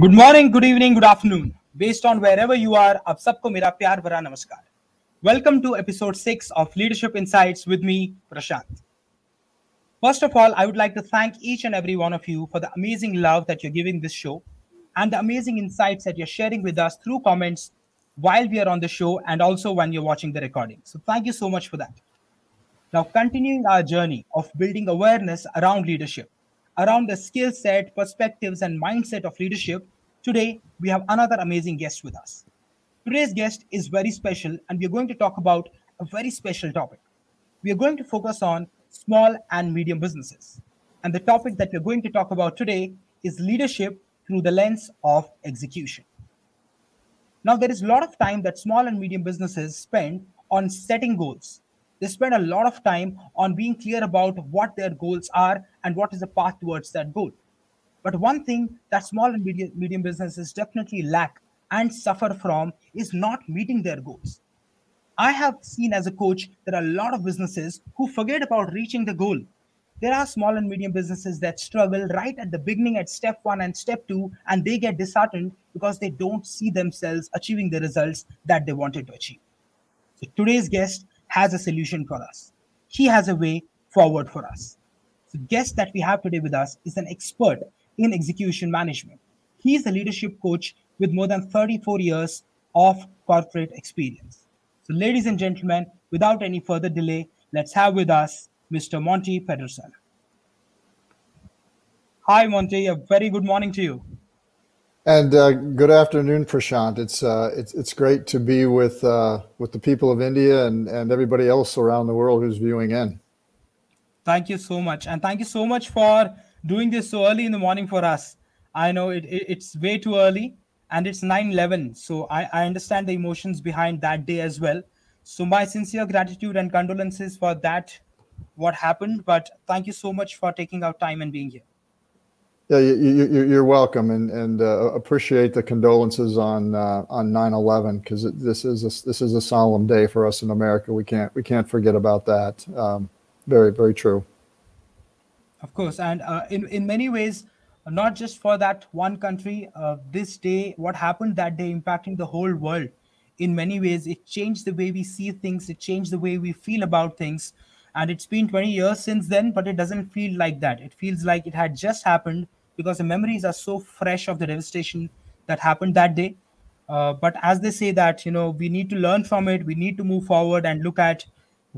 Good morning good evening good afternoon based on wherever you are ab sabko mera pyar bhara namaskar welcome to episode 6 of leadership insights with me prashant first of all i would like to thank each and every one of you for the amazing love that you're giving this show and the amazing insights that you're sharing with us through comments while we are on the show and also when you're watching the recording so thank you so much for that now continuing our journey of building awareness around leadership around the skill set, perspectives, and mindset of leadership, today we have another amazing guest with us. Today's guest is very special, and we are going to talk about a very special topic. We are going to focus on small and medium businesses. And the topic that we're going to talk about today is leadership through the lens of execution. Now, there is a lot of time that small and medium businesses spend on setting goals, they spend a lot of time on being clear about what their goals are and what is the path towards that goal. But one thing that small and medium, medium businesses definitely lack and suffer from is not meeting their goals. I have seen as a coach there are a lot of businesses who forget about reaching the goal. There are small and medium businesses that struggle right at the beginning at step one and step two, and they get disheartened because they don't see themselves achieving the results that they wanted to achieve. So today's guest has a solution for us. He has a way forward for us. The guest that we have today with us is an expert in execution management. He is a leadership coach with more than 34 years of corporate experience. So, ladies and gentlemen, without any further delay, let's have with us Mr. Monty Pedersen. Hi, Monty. A very good morning to you. And uh, good afternoon, Prashant. It's uh, it's it's great to be with uh, with the people of India and and everybody else around the world who's viewing in. Thank you so much, and thank you so much for doing this so early in the morning for us. I know it, it it's way too early, and it's 9/11, so I I understand the emotions behind that day as well. So my sincere gratitude and condolences for that, what happened. But thank you so much for taking our time and being here. Yeah, you, are welcome, and and uh, appreciate the condolences on uh, on 9/11 because this is a, this is a solemn day for us in America. We can't we can't forget about that. Um, very very true. Of course, and uh, in in many ways, not just for that one country. Uh, this day, what happened that day, impacting the whole world. In many ways, it changed the way we see things. It changed the way we feel about things. And it's been 20 years since then, but it doesn't feel like that. It feels like it had just happened because the memories are so fresh of the devastation that happened that day. Uh, but as they say that you know we need to learn from it, we need to move forward and look at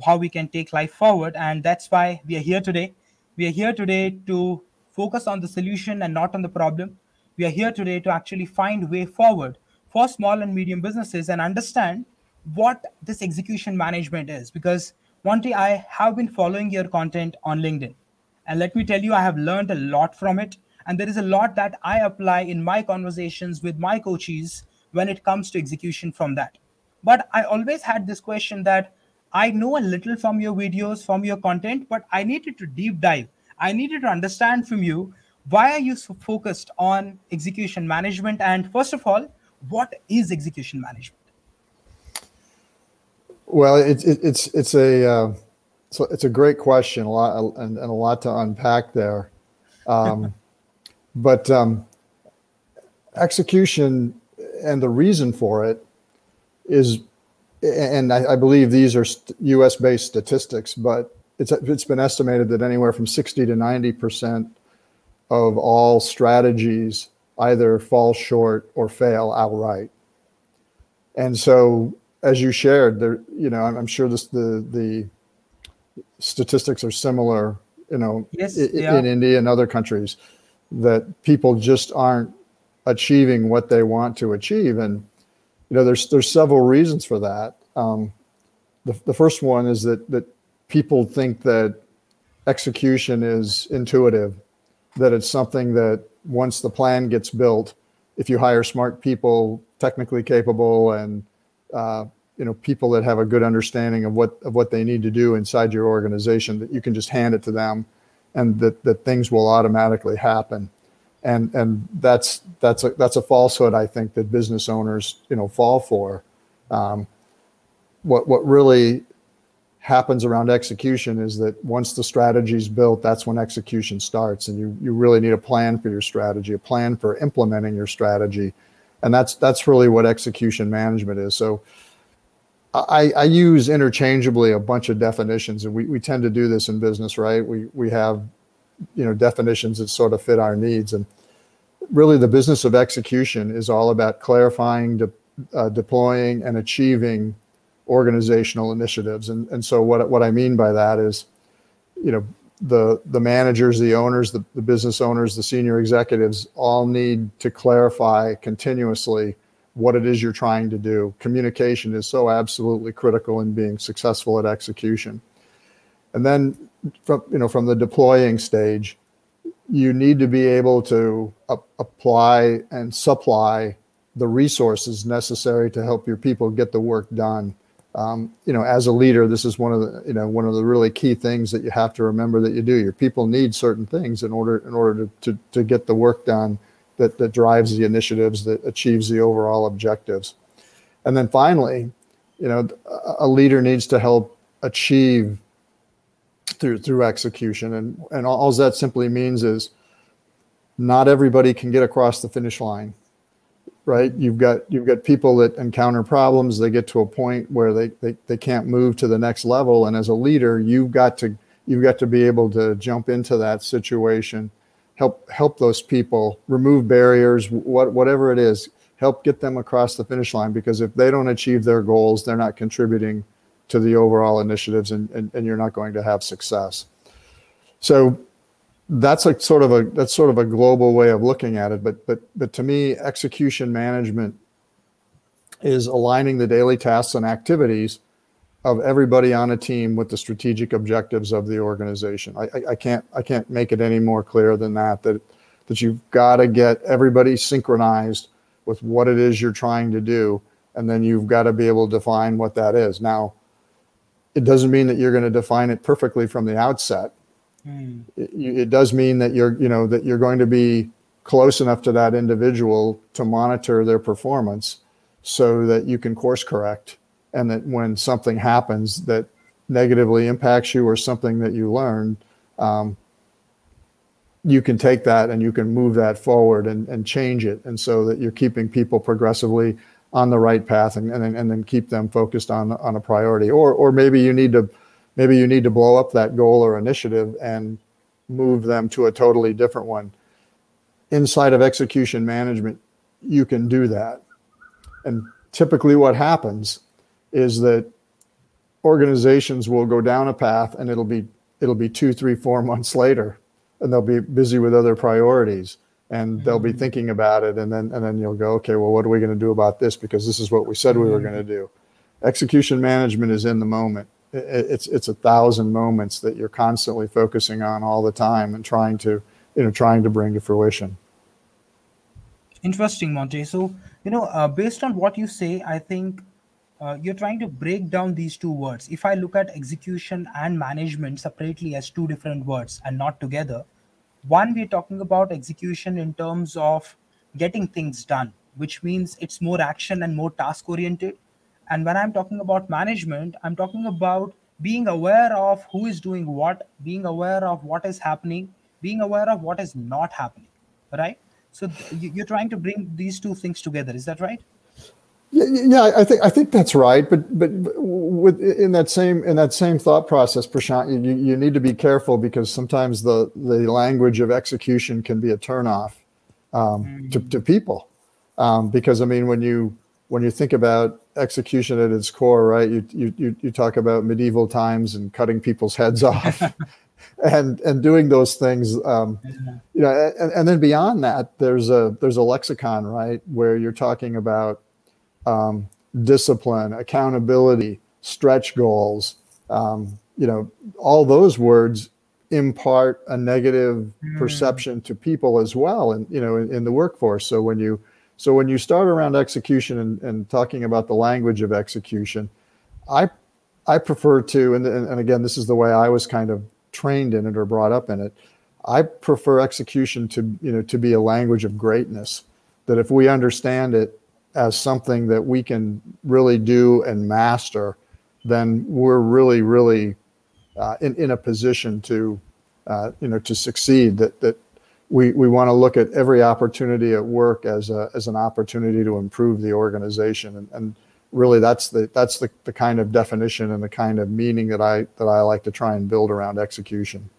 how we can take life forward, and that's why we are here today. We are here today to focus on the solution and not on the problem. We are here today to actually find way forward for small and medium businesses and understand what this execution management is because Monty, I have been following your content on LinkedIn. And let me tell you, I have learned a lot from it. And there is a lot that I apply in my conversations with my coaches when it comes to execution from that. But I always had this question that I know a little from your videos, from your content, but I needed to deep dive. I needed to understand from you why are you so focused on execution management? And first of all, what is execution management? Well, it's it, it's it's a uh, so it's a great question, a lot and, and a lot to unpack there. Um, but um, execution and the reason for it is, and I, I believe these are U.S. based statistics, but it's it's been estimated that anywhere from 60 to 90 percent of all strategies either fall short or fail outright. And so, as you shared, there, you know, I'm, I'm sure this the the statistics are similar, you know, yes, in, in India and other countries that people just aren't achieving what they want to achieve. And you know there's there's several reasons for that. Um, the, the first one is that that people think that execution is intuitive that it's something that once the plan gets built if you hire smart people technically capable and uh, you know people that have a good understanding of what of what they need to do inside your organization that you can just hand it to them and that, that things will automatically happen. And, and that's, that's, a, that's a falsehood, I think, that business owners, you know, fall for. Um, what, what really happens around execution is that once the strategy is built, that's when execution starts, and you you really need a plan for your strategy, a plan for implementing your strategy, and that's that's really what execution management is. So. I, I use interchangeably a bunch of definitions, and we, we tend to do this in business, right? We we have, you know, definitions that sort of fit our needs, and really the business of execution is all about clarifying, de, uh, deploying, and achieving organizational initiatives. And, and so what, what I mean by that is, you know, the, the managers, the owners, the, the business owners, the senior executives all need to clarify continuously what it is you're trying to do. Communication is so absolutely critical in being successful at execution. And then from, you know, from the deploying stage, you need to be able to a- apply and supply the resources necessary to help your people get the work done um, you know, as a leader, this is one of the, you know, one of the really key things that you have to remember that you do. Your people need certain things in order, in order to, to, to get the work done that, that drives the initiatives that achieves the overall objectives. And then finally, you know, a leader needs to help achieve through, through execution. And, and all that simply means is not everybody can get across the finish line right you've got you've got people that encounter problems they get to a point where they, they they can't move to the next level and as a leader you've got to you've got to be able to jump into that situation help help those people remove barriers what whatever it is help get them across the finish line. Because if they don't achieve their goals they're not contributing to the overall initiatives and, and, and you're not going to have success. So that's a sort of a that's sort of a global way of looking at it. But but but to me execution management is aligning the daily tasks and activities of everybody on a team with the strategic objectives of the organization. I, I, I can't i can't make it any more clear than that that that you've got to get everybody synchronized with what it is you're trying to do and then you've got to be able to define what that is. Now it doesn't mean that you're going to define it perfectly from the outset. Mm. It, it, does mean that you're, you know, that you're going to be close enough to that individual to monitor their performance so that you can course correct and that when something happens that negatively impacts you or something that you learn, um, you can take that and you can move that forward and, and change it. And so that you're keeping people progressively on the right path and, and, and then keep them focused on, on a priority. Or, or maybe you need to maybe you need to blow up that goal or initiative and move them to a totally different one. Inside of execution management, you can do that. And typically, what happens is that organizations will go down a path and it'll be it'll be two three four months later and they'll be busy with other priorities and they'll be mm-hmm. thinking about it and then and then you'll go okay well what are we going to do about this? Because this is what we said we were mm-hmm. going to do. Execution management is in the moment. It's it's a thousand moments that you're constantly focusing on all the time and trying to you know trying to bring to fruition. Interesting monty so you know uh, based on what you say i think uh, you're trying to break down these two words if i look at execution and management separately as two different words and not together one we're talking about execution in terms of getting things done which means it's more action and more task oriented and when I'm talking about management, I'm talking about being aware of who is doing what, being aware of what is happening, being aware of what is not happening. Right? So you're trying to bring these two things together. Is that right? Yeah, yeah, I think I think that's right. But but with in that same in that same thought process, Prashant, you, you need to be careful because sometimes the the language of execution can be a turnoff um, mm-hmm. to to people. Um, because I mean, when you when you think about execution at its core, right? You you you talk about medieval times and cutting people's heads off, and and doing those things. Um, you know, and, and then beyond that, there's a there's a lexicon, right, where you're talking about um, discipline, accountability, stretch goals. Um, you know, all those words impart a negative mm. perception to people as well, and you know, in, in the workforce. So when you so when you start around execution and, and talking about the language of execution, I I prefer to, and, and again, this is the way I was kind of trained in it or brought up in it. I prefer execution to you know to be a language of greatness. That if we understand it as something that we can really do and master, then we're really, really uh, in, in a position to, uh, you know, to succeed. That that we, we want to look at every opportunity at work as a as an opportunity to improve the organization, and, and really that's the that's the, the kind of definition and the kind of meaning that I that I like to try and build around execution.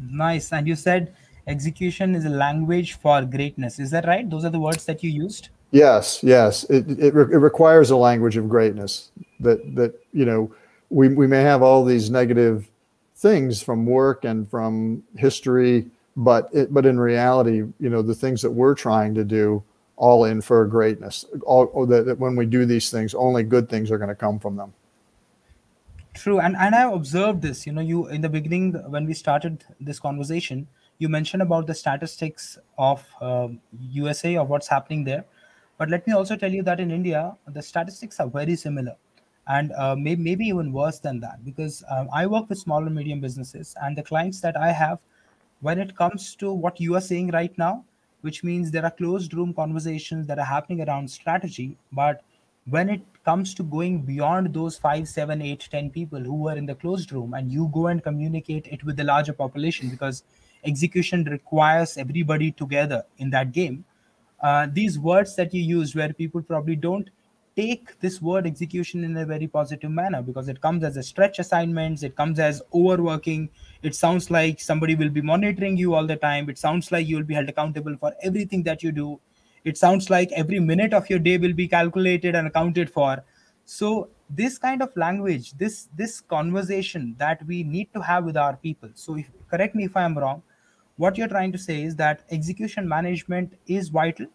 Nice, and you said execution is a language for greatness. Is that right? Those are the words that you used. Yes, yes. It, it, re- it, requires a language of greatness that, that, you know, we, we may have all these negative things from work and from history, but it, but in reality, you know, the things that we're trying to do all in for greatness, all that, that when we do these things, only good things are going to come from them. True. And, and I observed this, you know, you, in the beginning, when we started this conversation, you mentioned about the statistics of uh, USA of what's happening there but let me also tell you that in India, the statistics are very similar and uh, may, maybe even worse than that because um, I work with small and medium businesses and the clients that I have, when it comes to what you are saying right now, which means there are closed room conversations that are happening around strategy, but when it comes to going beyond those five, seven, eight, ten people who were in the closed room and you go and communicate it with the larger population because execution requires everybody together in that game uh, these words that you use where people probably don't take this word execution in a very positive manner because it comes as a stretch assignments it comes as overworking it sounds like somebody will be monitoring you all the time it sounds like you will be held accountable for everything that you do it sounds like every minute of your day will be calculated and accounted for. So this kind of language this this conversation that we need to have with our people so if, correct me if i am wrong what you're trying to say is that execution management is vital.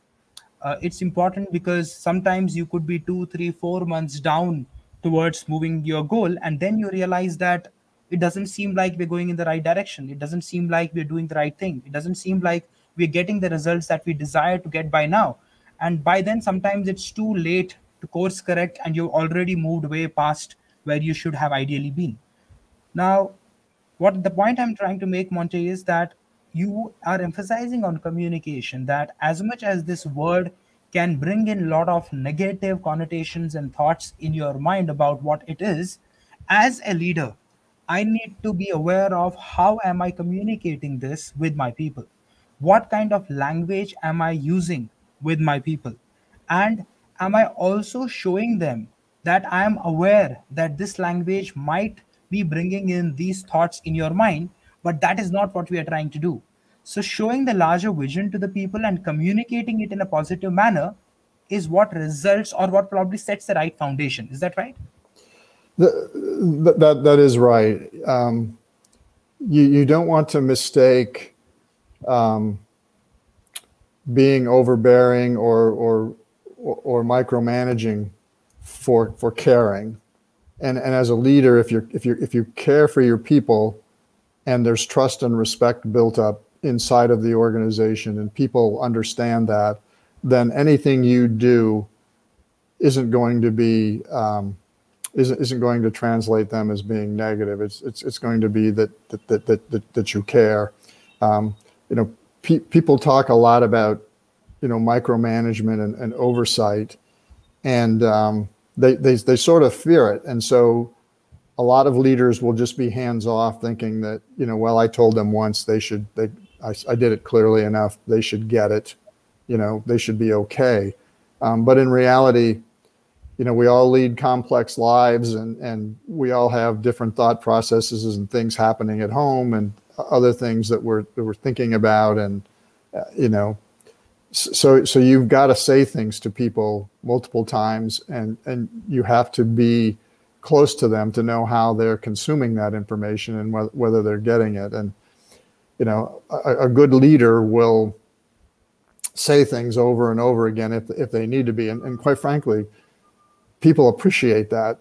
Uh, it's important because sometimes you could be two three four months down towards moving your goal and then you realize that it doesn't seem like we're going in the right direction. It doesn't seem like we're doing the right thing. It doesn't seem like we're getting the results that we desire to get by now. And by then sometimes it's too late to course correct and you've already moved way past where you should have ideally been. Now what the point i'm trying to make monty is that you are emphasizing on communication that as much as this word can bring in a lot of negative connotations and thoughts in your mind about what it is as a leader i need to be aware of how am i communicating this with my people? What kind of language am i using with my people? And am i also showing them that i am aware that this language might be bringing in these thoughts in your mind but that is not what we are trying to do. So showing the larger vision to the people and communicating it in a positive manner is what results or what probably sets the right foundation. Is that right? The, that that is right. Um, you you don't want to mistake um, being overbearing or or or micromanaging for for caring. And and as a leader if you if you if you care for your people and there's trust and respect built up inside of the organization and people understand that, then anything you do isn't going to be um, isn't, isn't going to translate them as being negative. It's it's, it's going to be that that that that, that, you care. Um, you know, pe- people talk a lot about you know micromanagement and, and oversight, and um, they, they they sort of fear it, and so a lot of leaders will just be hands off, thinking that you know, well, I told them once they should they I, I did it clearly enough. They should get it. You know, they should be okay. Um, but in reality, you know, we all lead complex lives and, and we all have different thought processes and things happening at home and other things that we're, that we're thinking about. And, uh, you know, so, so you've got to say things to people multiple times and, and you have to be close to them to know how they're consuming that information and whether, whether they're getting it. And, you know, a, a, good leader will say things over and over again if, if they need to be. And, and quite frankly, people appreciate that.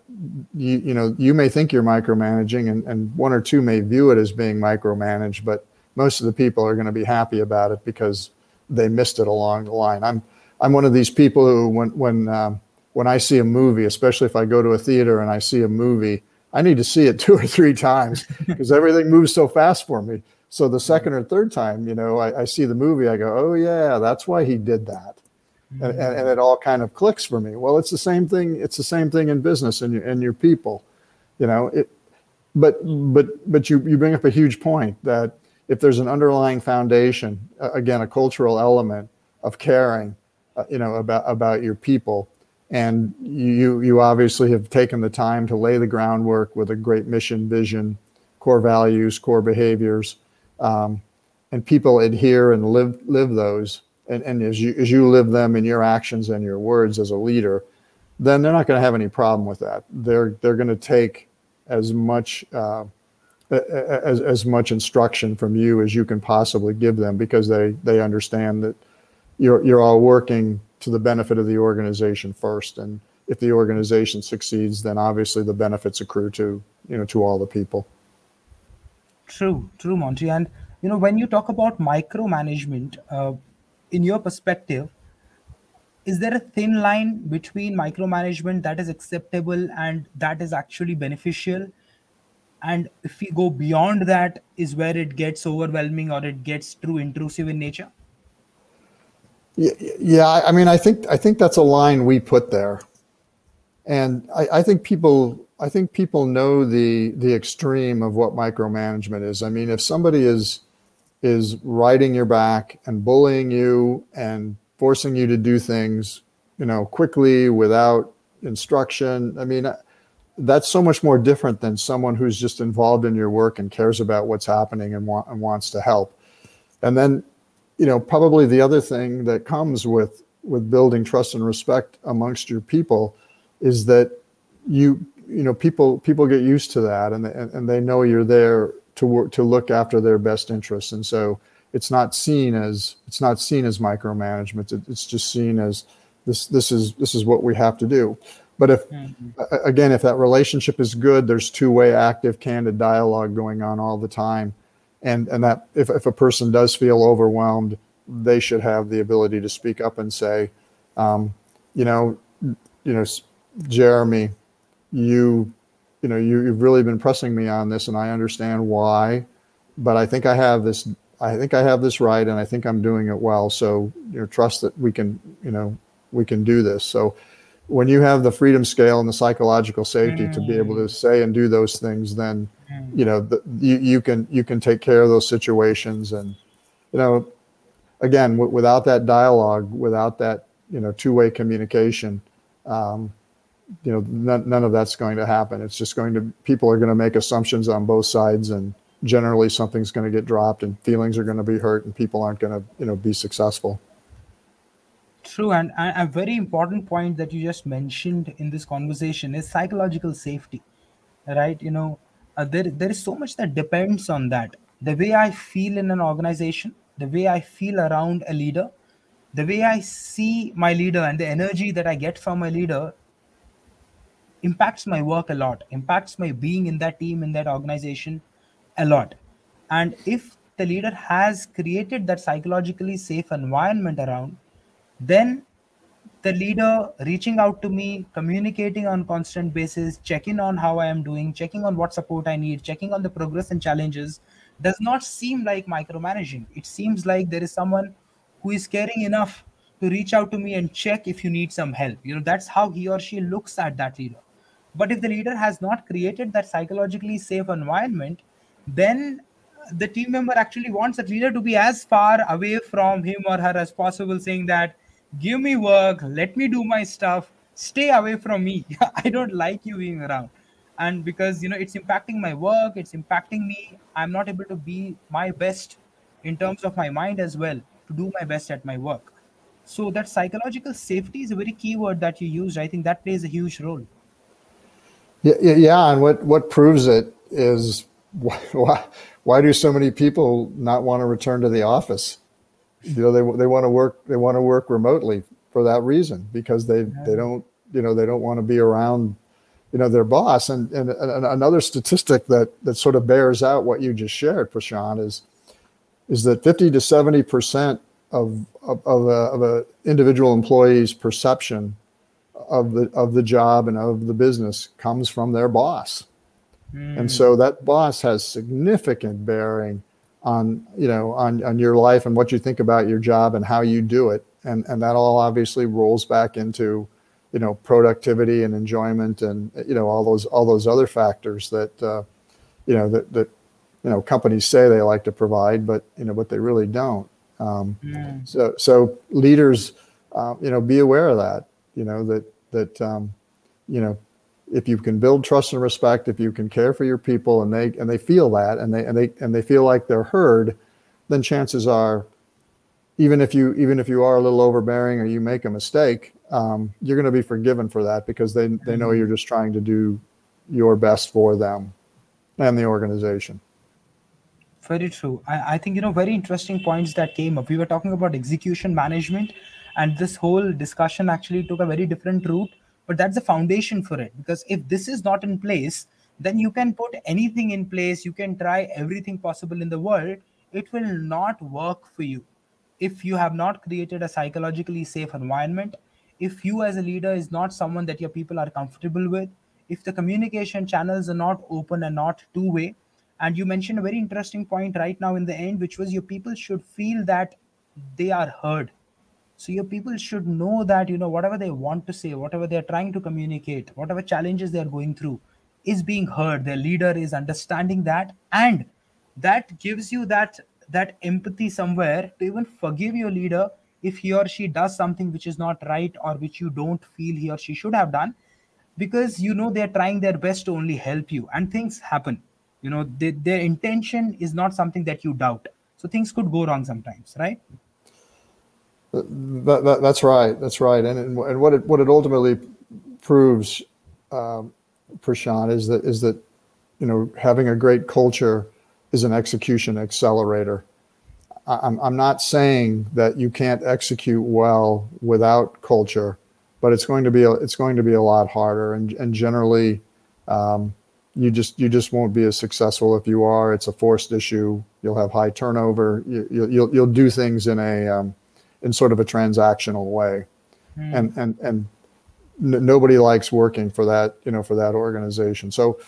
You, you know, you may think you're micromanaging and, and one or two may view it as being micromanaged, but most of the people are going to be happy about it because they missed it along the line. I'm, I'm one of these people who, when, when, um, when I see a movie, especially if I go to a theater and I see a movie, I need to see it two or three times because everything moves so fast for me. So the second or third time, you know, I, I, see the movie, I go, oh yeah, that's why he did that. and, and, and, it all kind of clicks for me. Well, it's the same thing. It's the same thing in business and your, and your people, you know, it, but, but, but you, you bring up a huge point that if there's an underlying foundation, uh, again, a cultural element of caring, uh, you know, about, about your people, and you, you obviously have taken the time to lay the groundwork with a great mission, vision, core values, core behaviors, um, and people adhere and live, live those and, and as you as you live them in your actions and your words as a leader, then they're not going to have any problem with that. They're they're going to take as much uh, as as much instruction from you as you can possibly give them because they they understand that you're you're all working to the benefit of the organization first and if the organization succeeds then obviously the benefits accrue to you know to all the people true true monty and you know when you talk about micromanagement uh, in your perspective, is there a thin line between micromanagement that is acceptable and that is actually beneficial? And if we go beyond that, is where it gets overwhelming or it gets too intrusive in nature? Yeah. I mean, I think I think that's a line we put there, and I, I think people I think people know the the extreme of what micromanagement is. I mean, if somebody is is riding your back and bullying you and forcing you to do things, you know, quickly without instruction. I mean, that's so much more different than someone who's just involved in your work and cares about what's happening and, wa- and wants to help. And then, you know, probably the other thing that comes with with building trust and respect amongst your people is that you you know people people get used to that and they, and they know you're there to work to look after their best interests. And so it's not seen as it's not seen as micromanagement. It, it's just seen as this this is this is what we have to do. But if mm-hmm. again if that relationship is good there's two-way active candid dialogue going on all the time and and that if, if a person does feel overwhelmed they should have the ability to speak up and say um, you know you know jeremy you you know, you, you've really been pressing me on this, and I understand why, but I think I have this. I think I have this right, and I think I'm doing it well. So, you know, trust that we can, you know, we can do this. So, when you have the freedom scale and the psychological safety mm. to be able to say and do those things, then, mm. you know, the, you you can you can take care of those situations, and, you know, again, w- without that dialogue, without that, you know, two way communication. Um, you know none, none of that's going to happen it's just going to people are going to make assumptions on both sides and generally something's going to get dropped and feelings are going to be hurt and people aren't going to you know be successful true and, a very important point that you just mentioned in this conversation is psychological safety right you know uh, there, there is so much that depends on that. The way i feel in an organization the way i feel around a leader the way i see my leader and the energy that i get from my leader impacts my work a lot impacts my being in that team in that organization a lot. And if the leader has created that psychologically safe environment around then the leader reaching out to me communicating on constant basis checking on how i am doing checking on what support i need checking on the progress and challenges does not seem like micromanaging. It seems like there is someone who is caring enough to reach out to me and check if you need some help. You know that's how he or she looks at that leader. But if the leader has not created that psychologically safe environment, then the team member actually wants that leader to be as far away from him or her as possible, saying that, give me work, let me do my stuff, stay away from me. I don't like you being around. And because you know it's impacting my work, it's impacting me, I'm not able to be my best in terms of my mind as well to do my best at my work. So that psychological safety is a very key word that you used. I think that plays a huge role. Yeah, yeah, and what what proves it is why why do so many people not want to return to the office? You know, they they want to work they want to work remotely for that reason because they they don't you know they don't want to be around you know their boss. And and, and another statistic that that sort of bears out what you just shared, Prashant, is is that fifty to seventy percent of of, of, a, of a individual employee's perception of the of the job and of the business comes from their boss. Mm. And so that boss has significant bearing on you know on, on your life and what you think about your job and how you do it and and that all obviously rolls back into you know productivity and enjoyment and you know all those all those other factors that uh, you know that that you know companies say they like to provide but you know but they really don't um, mm. so so leaders uh, you know be aware of that you know that that um, you know if you can build trust and respect if you can care for your people and they and they feel that and they and they and they feel like they're heard then chances are even if you even if you are a little overbearing or you make a mistake um, you're going to be forgiven for that because they they know you're just trying to do your best for them and the organization. Very true. I, I think you know very interesting points that came up. We were talking about execution management, and this whole discussion actually took a very different route. But that's the foundation for it because if this is not in place, then you can put anything in place. You can try everything possible in the world. It will not work for you if you have not created a psychologically safe environment if you as a leader is not someone that your people are comfortable with if the communication channels are not open and not two way and you mentioned a very interesting point right now in the end which was your people should feel that they are heard so your people should know that you know whatever they want to say whatever they're trying to communicate whatever challenges they're going through is being heard. Their leader is understanding that. And that gives you that that empathy somewhere to even forgive your leader if he or she does something which is not right or which you don't feel he or she should have done because you know they're trying their best to only help you and things happen. You know they, their intention is not something that you doubt. So things could go wrong sometimes right that, that, that's right that's right and, and what it what it ultimately proves um, Prashant is that is that you know having a great culture is an execution accelerator I'm, I'm not saying that you can't execute well without culture, but it's going to be a, it's going to be a lot harder. And, and generally, um, you just you just won't be as successful if you are. It's a forced issue. You'll have high turnover. You, will you'll, you'll do things in a um, in sort of a transactional way, mm. and and and n- nobody likes working for that you know for that organization. So,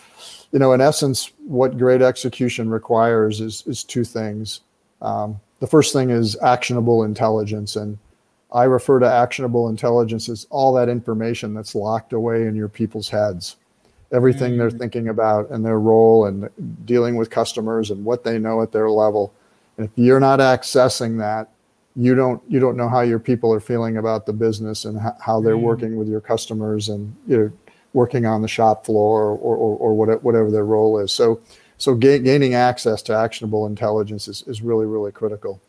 you know, in essence, what great execution requires is is two things. Um, the first thing is actionable intelligence. And I refer to actionable intelligence as all that information that's locked away in your people's heads. Everything mm-hmm. they're mm. thinking about and their role and dealing with customers and what they know at their level. And if you're not accessing that, you don't you don't know how your people are feeling about the business and how they're mm-hmm. working with your customers and you know working on the shop floor or or, or whatever, whatever their role is. So so ga- gaining access to actionable intelligence is, is really, really critical.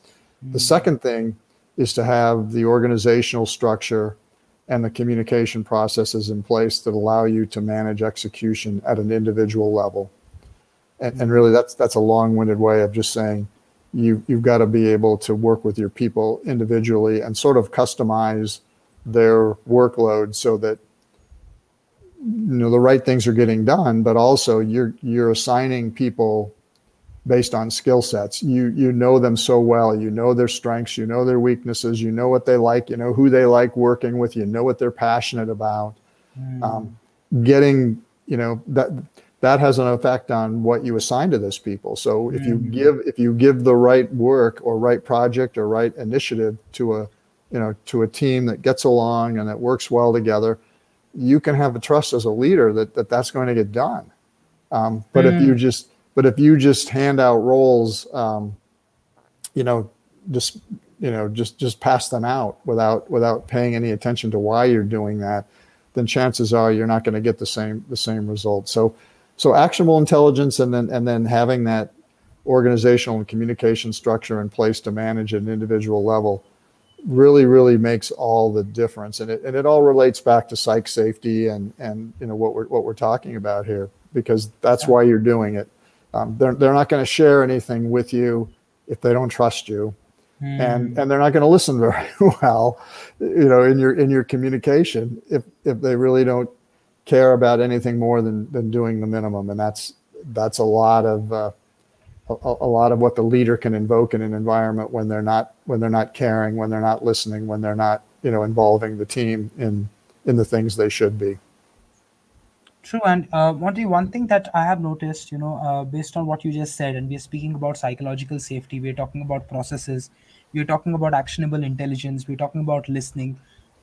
Mm-hmm. The second thing is to have the organizational structure and the communication processes in place that allow you to manage execution at an individual level. And, and really that's that's a long-winded way of just saying you you've got to be able to work with your people individually and sort of customize their workload so that you know the right things are getting done but also you're you're assigning people based on skill sets. You you know them so well. You know their strengths. You know their weaknesses. You know what they like. You know who they like working with. You know what they're passionate about. Mm. um, getting you know that that has an effect on what you assign to those people so if you mm. give if you give the right work or right project or right initiative to a you know to a team that gets along and that works well together you can have a trust as a leader that, that that's going to get done. Um, but mm. if you mm. just but if you just hand out roles, um, you know, just you know, just just pass them out without without paying any attention to why you're doing that, then chances are you're not going to get the same the same result. So so actionable intelligence and then and then having that organizational and communication structure in place to manage at an individual level really really makes all the difference. And it, and it all relates back to psych safety and and you know what we're what we're talking about here because that's why you're doing it. Um, they're, they're not going to share anything with you if they don't trust you. Mm. and and they're not going to listen very well you know in your in your communication if if they really don't care about anything more than than doing the minimum. And that's that's a lot of uh, a, a, lot of what the leader can invoke in an environment when they're not when they're not caring, when they're not listening, when they're not you know involving the team in in the things they should be. True, and uh, Monty, one thing that I have noticed, you know, uh, based on what you just said, and we're speaking about psychological safety, we're talking about processes, we're talking about actionable intelligence we're talking about listening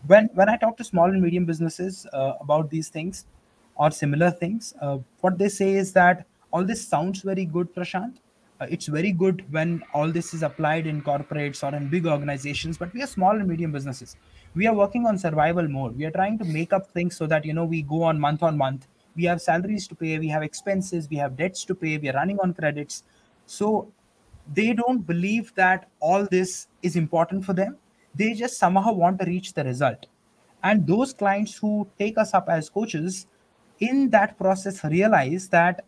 when when i talk to small and medium businesses uh, about these things or similar things uh, what they say is that all this sounds very good prashant. Uh, it's very good when all this is applied in corporates or in big organizations but we are small and medium businesses. We are working on survival mode. We are trying to make up things so that you know we go on month on month. We have salaries to pay we have expenses we have debts to pay we are running on credits. So they don't believe that all this is important for them they just somehow want to reach the result. And those clients who take us up as coaches in that process realize that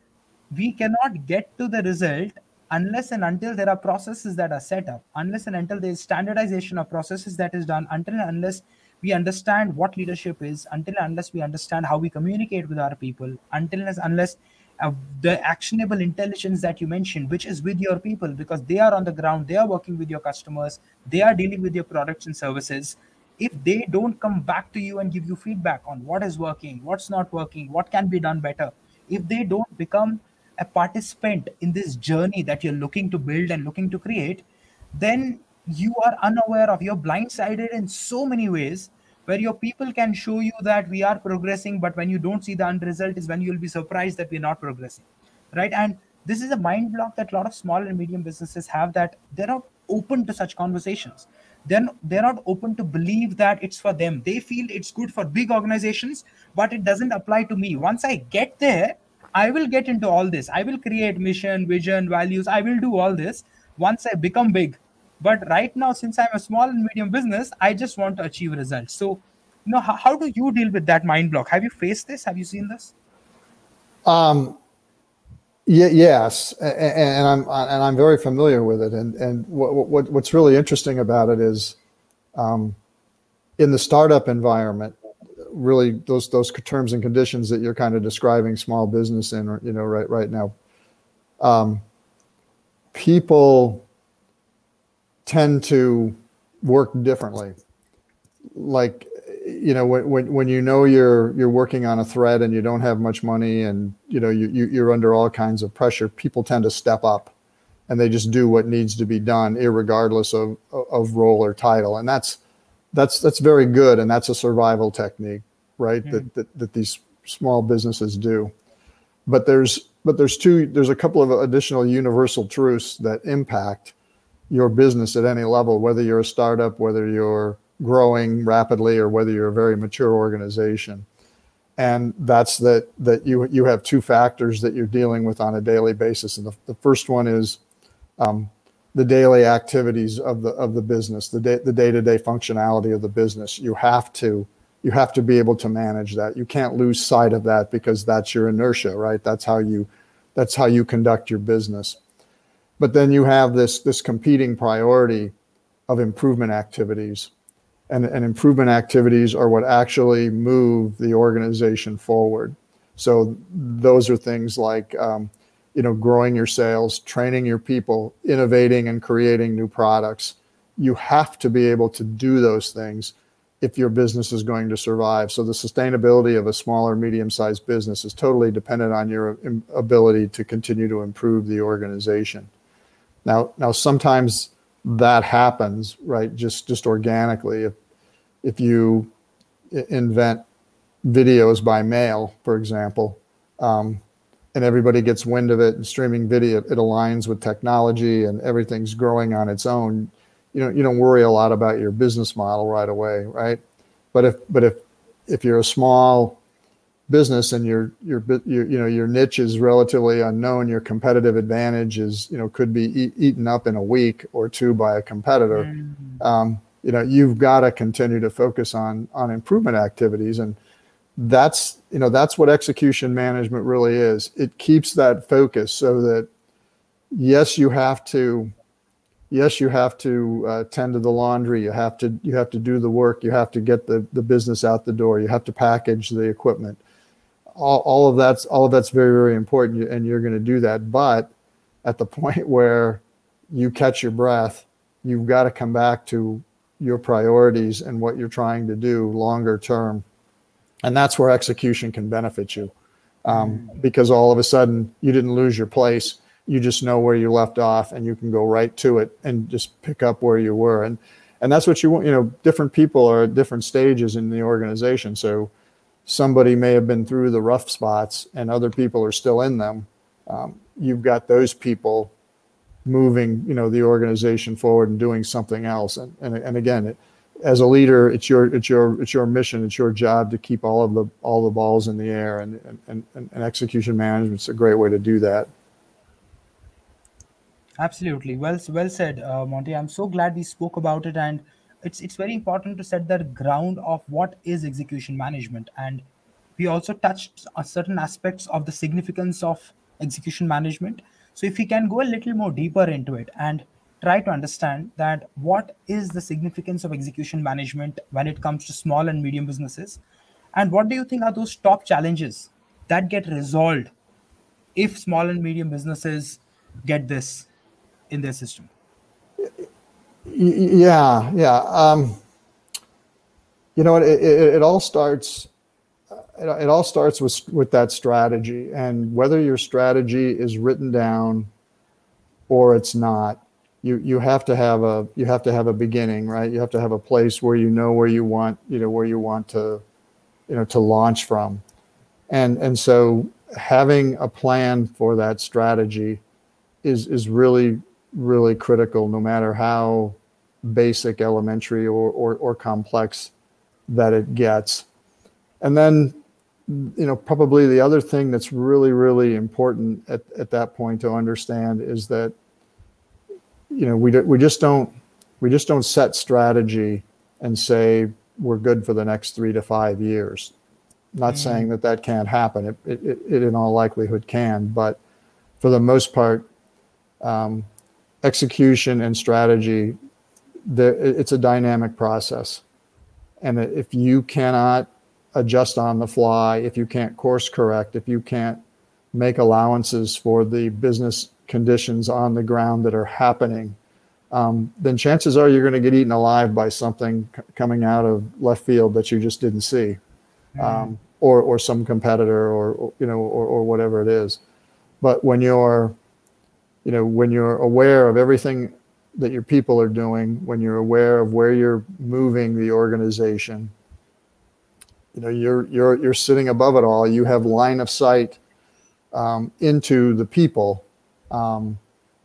we cannot get to the result unless and until there are processes that are set up unless and until there is standardization of processes that is done until and unless we understand what leadership is until unless we understand how we communicate with our people until unless uh, the actionable intelligence that you mentioned which is with your people because they are on the ground they are working with your customers they are dealing with your products and services. If they don't come back to you and give you feedback on what is working what's not working what can be done better if they don't become a participant in this journey that you're looking to build and looking to create, then you are unaware of you're blindsided in so many ways where your people can show you that we are progressing, but when you don't see the end result is when you'll be surprised that we're not progressing. Right. And this is a mind block that a lot of small and medium businesses have that they're not open to such conversations. Then they're not open to believe that it's for them. They feel it's good for big organizations, but it doesn't apply to me. Once I get there, I will get into all this. I will create mission, vision, values. I will do all this once I become big. But right now, since I'm a small and medium business, I just want to achieve results. So, you know, how, how do you deal with that mind block? Have you faced this? Have you seen this? Um, yeah, yes, and, and, I'm and I'm very familiar with it. And and what, what what's really interesting about it is, um, in the startup environment, really those those terms and conditions that you're kind of describing small business in, you know, right right now. Um, people tend to work differently. Like, you know, when, when, when you know you're you're working on a thread and you don't have much money and you know you, you you're under all kinds of pressure, people tend to step up and they just do what needs to be done, regardless of of role or title, and that's that's that's very good and that's a survival technique right mm. that, that that these small businesses do but there's but there's two there's a couple of additional universal truths that impact your business at any level whether you're a startup whether you're growing rapidly or whether you're a very mature organization and that's that that you you have two factors that you're dealing with on a daily basis and the, the first one is um, the daily activities of the of the business, the day the day to day functionality of the business. You have to you have to be able to manage that. You can't lose sight of that because that's your inertia, right? That's how you that's how you conduct your business. But then you have this this competing priority of improvement activities. And, and improvement activities are what actually move the organization forward. So those are things like um, you know growing your sales training your people innovating and creating new products you have to be able to do those things if your business is going to survive so the sustainability of a smaller, medium sized business is totally dependent on your ability to continue to improve the organization now now sometimes that happens right just just organically. If if you invent videos by mail for example um, and everybody gets wind of it and streaming video it aligns with technology and everything's growing on its own you know you don't worry a lot about your business model right away right? But if but if if you're a small business and your your your you know your niche is relatively unknown your competitive advantage is you know could be e- eaten up in a week or two by a competitor. Mm-hmm. um, you know you've got to continue to focus on on improvement activities and that's you know that's what execution management really is. It keeps that focus so that yes you have to yes you have to uh, tend to the laundry you have to you have to do the work you have to get the, the business out the door you have to package the equipment all, all of that's all of that's very very important and you're going to do that. But at the point where you catch your breath you've got to come back to your priorities and what you're trying to do longer term. And that's where execution can benefit you. Um, mm. because all of a sudden you didn't lose your place. You just know where you left off and you can go right to it and just pick up where you were. And and that's what you want you know different people are at different stages in the organization. So somebody may have been through the rough spots and other people are still in them um, you've got those people moving you know the organization forward and doing something else and and, and again it, as a leader it's your it's your it's your mission it's your job to keep all of the all the balls in the air and and, and, and execution management is a great way to do that Absolutely. Well, well said, uh, Monty. I'm so glad we spoke about it, and it's it's very important to set the ground of what is execution management, and we also touched on certain aspects of the significance of execution management. So, if we can go a little more deeper into it and try to understand that what is the significance of execution management when it comes to small and medium businesses, and what do you think are those top challenges that get resolved if small and medium businesses get this in their system? Yeah, yeah. Um, you know, it, it, it all starts. It, it all starts with with that strategy, and whether your strategy is written down or it's not, you you have to have a you have to have a beginning, right? You have to have a place where you know where you want you know where you want to, you know, to launch from, and and so having a plan for that strategy is is really really critical, no matter how basic, elementary, or, or, or complex that it gets. And then, you know, probably the other thing that's really, really important at, at that point to understand is that, you know, we, we just don't, we just don't set strategy and say we're good for the next three to five years. Not mm-hmm. saying that that can't happen. It, it, it, in all likelihood can, but for the most part, um, execution and strategy, it's a dynamic process. And if you cannot adjust on the fly, if you can't course correct, if you can't make allowances for the business conditions on the ground that are happening, um, then chances are you're going to get eaten alive by something c- coming out of left field that you just didn't see, mm. um, or or some competitor, or, or you know, or, or whatever it is. But when you're you know, when you're aware of everything that your people are doing, when you're aware of where you're moving the organization, you know, you're you're you're sitting above it all. You have line of sight um, into the people. Um,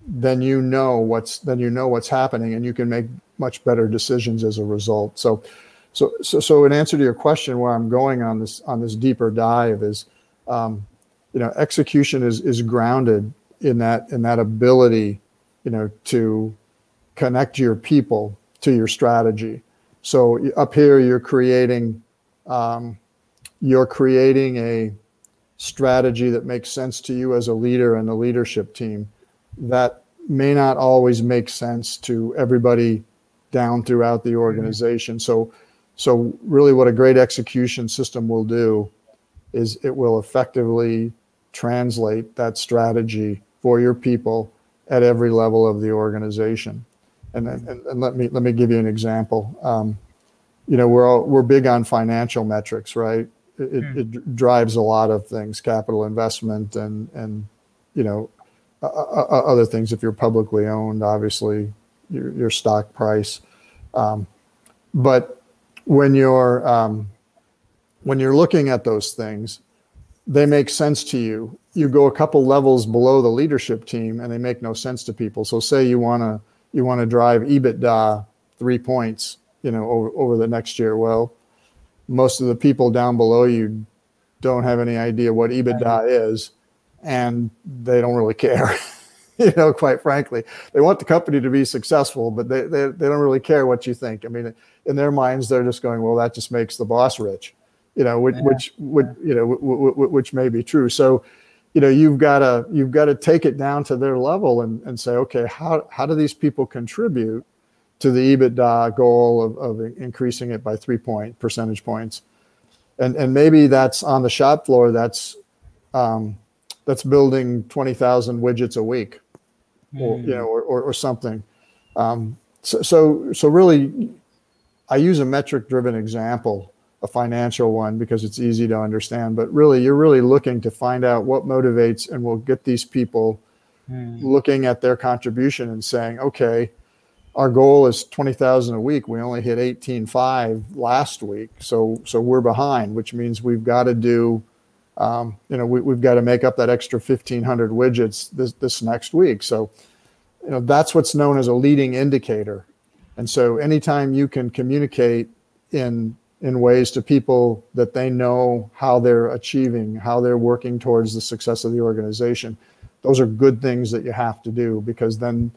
then you know what's then you know what's happening, and you can make much better decisions as a result. So, so so so in answer to your question, where I'm going on this on this deeper dive is, um, you know, execution is is grounded in that in that ability, you know, to connect your people to your strategy. So up here, you're creating um, you're creating a strategy that makes sense to you as a leader and the leadership team. That may not always make sense to everybody down throughout the mm-hmm. organization. So, so really, what a great execution system will do is it will effectively translate that strategy for your people at every level of the organization. And, and, and let me let me give you an example. Um, you know, we're all, we're big on financial metrics, right? It, mm. it drives a lot of things, capital investment, and and you know, uh, uh, other things. If you're publicly owned, obviously, your, your stock price. Um, but when you're um, when you're looking at those things, they make sense to you. You go a couple levels below the leadership team and they make no sense to people. So say you want to you want to drive EBITDA 3 points, you know, over, over the next year. Well, most of the people down below you don't have any idea what EBITDA is and they don't really care. you know, quite frankly, they want the company to be successful, but they, they, they don't really care what you think. I mean, in their minds, they're just going, well, that just makes the boss rich you know, which, yeah. which would, you know, which may be true. So, you know, you've got to, you've got to take it down to their level and, and say, okay, how, how do these people contribute to the EBITDA goal of, of increasing it by three point percentage points? And, and maybe that's on the shop floor. That's, um, that's building 20,000 widgets a week or, mm. you know, or, or, or something. Um, so, so, so really I use a metric driven example a financial one because it's easy to understand. But really, you're really looking to find out what motivates and will get these people mm. looking at their contribution and saying, okay, our goal is 20,000 a week. We only hit 18.5 last week. So, so we're behind, which means we've got to do, um, you know, we, we've got to make up that extra 1500 widgets this, this next week. So, you know, that's what's known as a leading indicator. And so anytime you can communicate in, in ways to people that they know how they're achieving, how they're working towards the success of the organization, those are good things that you have to do because then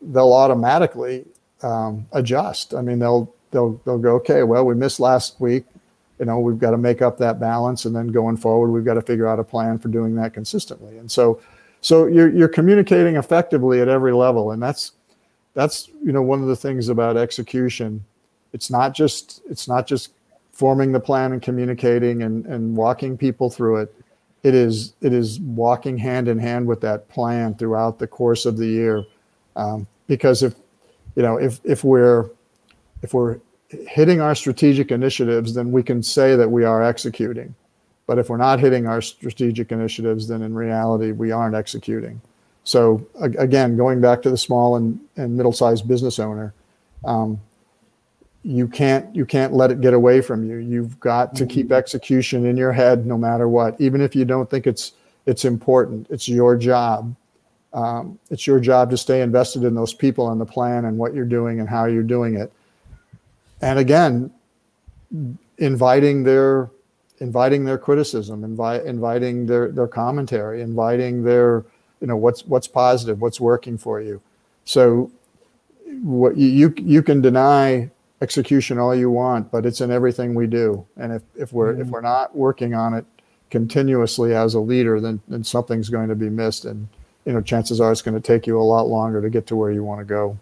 they'll automatically um, adjust. I mean, they'll they'll they'll go, okay, well, we missed last week. You know, we've got to make up that balance, and then going forward, we've got to figure out a plan for doing that consistently. And so, so you're you're communicating effectively at every level, and that's that's you know one of the things about execution. It's not just it's not just forming the plan and communicating and and walking people through it. It is it is walking hand in hand with that plan throughout the course of the year um, because if you know if if we're if we're hitting our strategic initiatives, then we can say that we are executing. But if we're not hitting our strategic initiatives, then in reality we aren't executing. So again, going back to the small and, and middle-sized business owner, um, you can't you can't let it get away from you. You've got to keep mm-hmm. execution in your head no matter what, even if you don't think it's it's important. It's your job um, it's your job to stay invested in those people and the plan and what you're doing and how you're doing it. And again, inviting their inviting their criticism, invite, inviting their their commentary, inviting their you know what's what's positive, what's working for you. So what you you can deny execution all you want, but it's in everything we do. And if, if we're mm-hmm. if we're not working on it continuously as a leader, then then something's going to be missed. And you know, chances are it's going to take you a lot longer to get to where you want to go.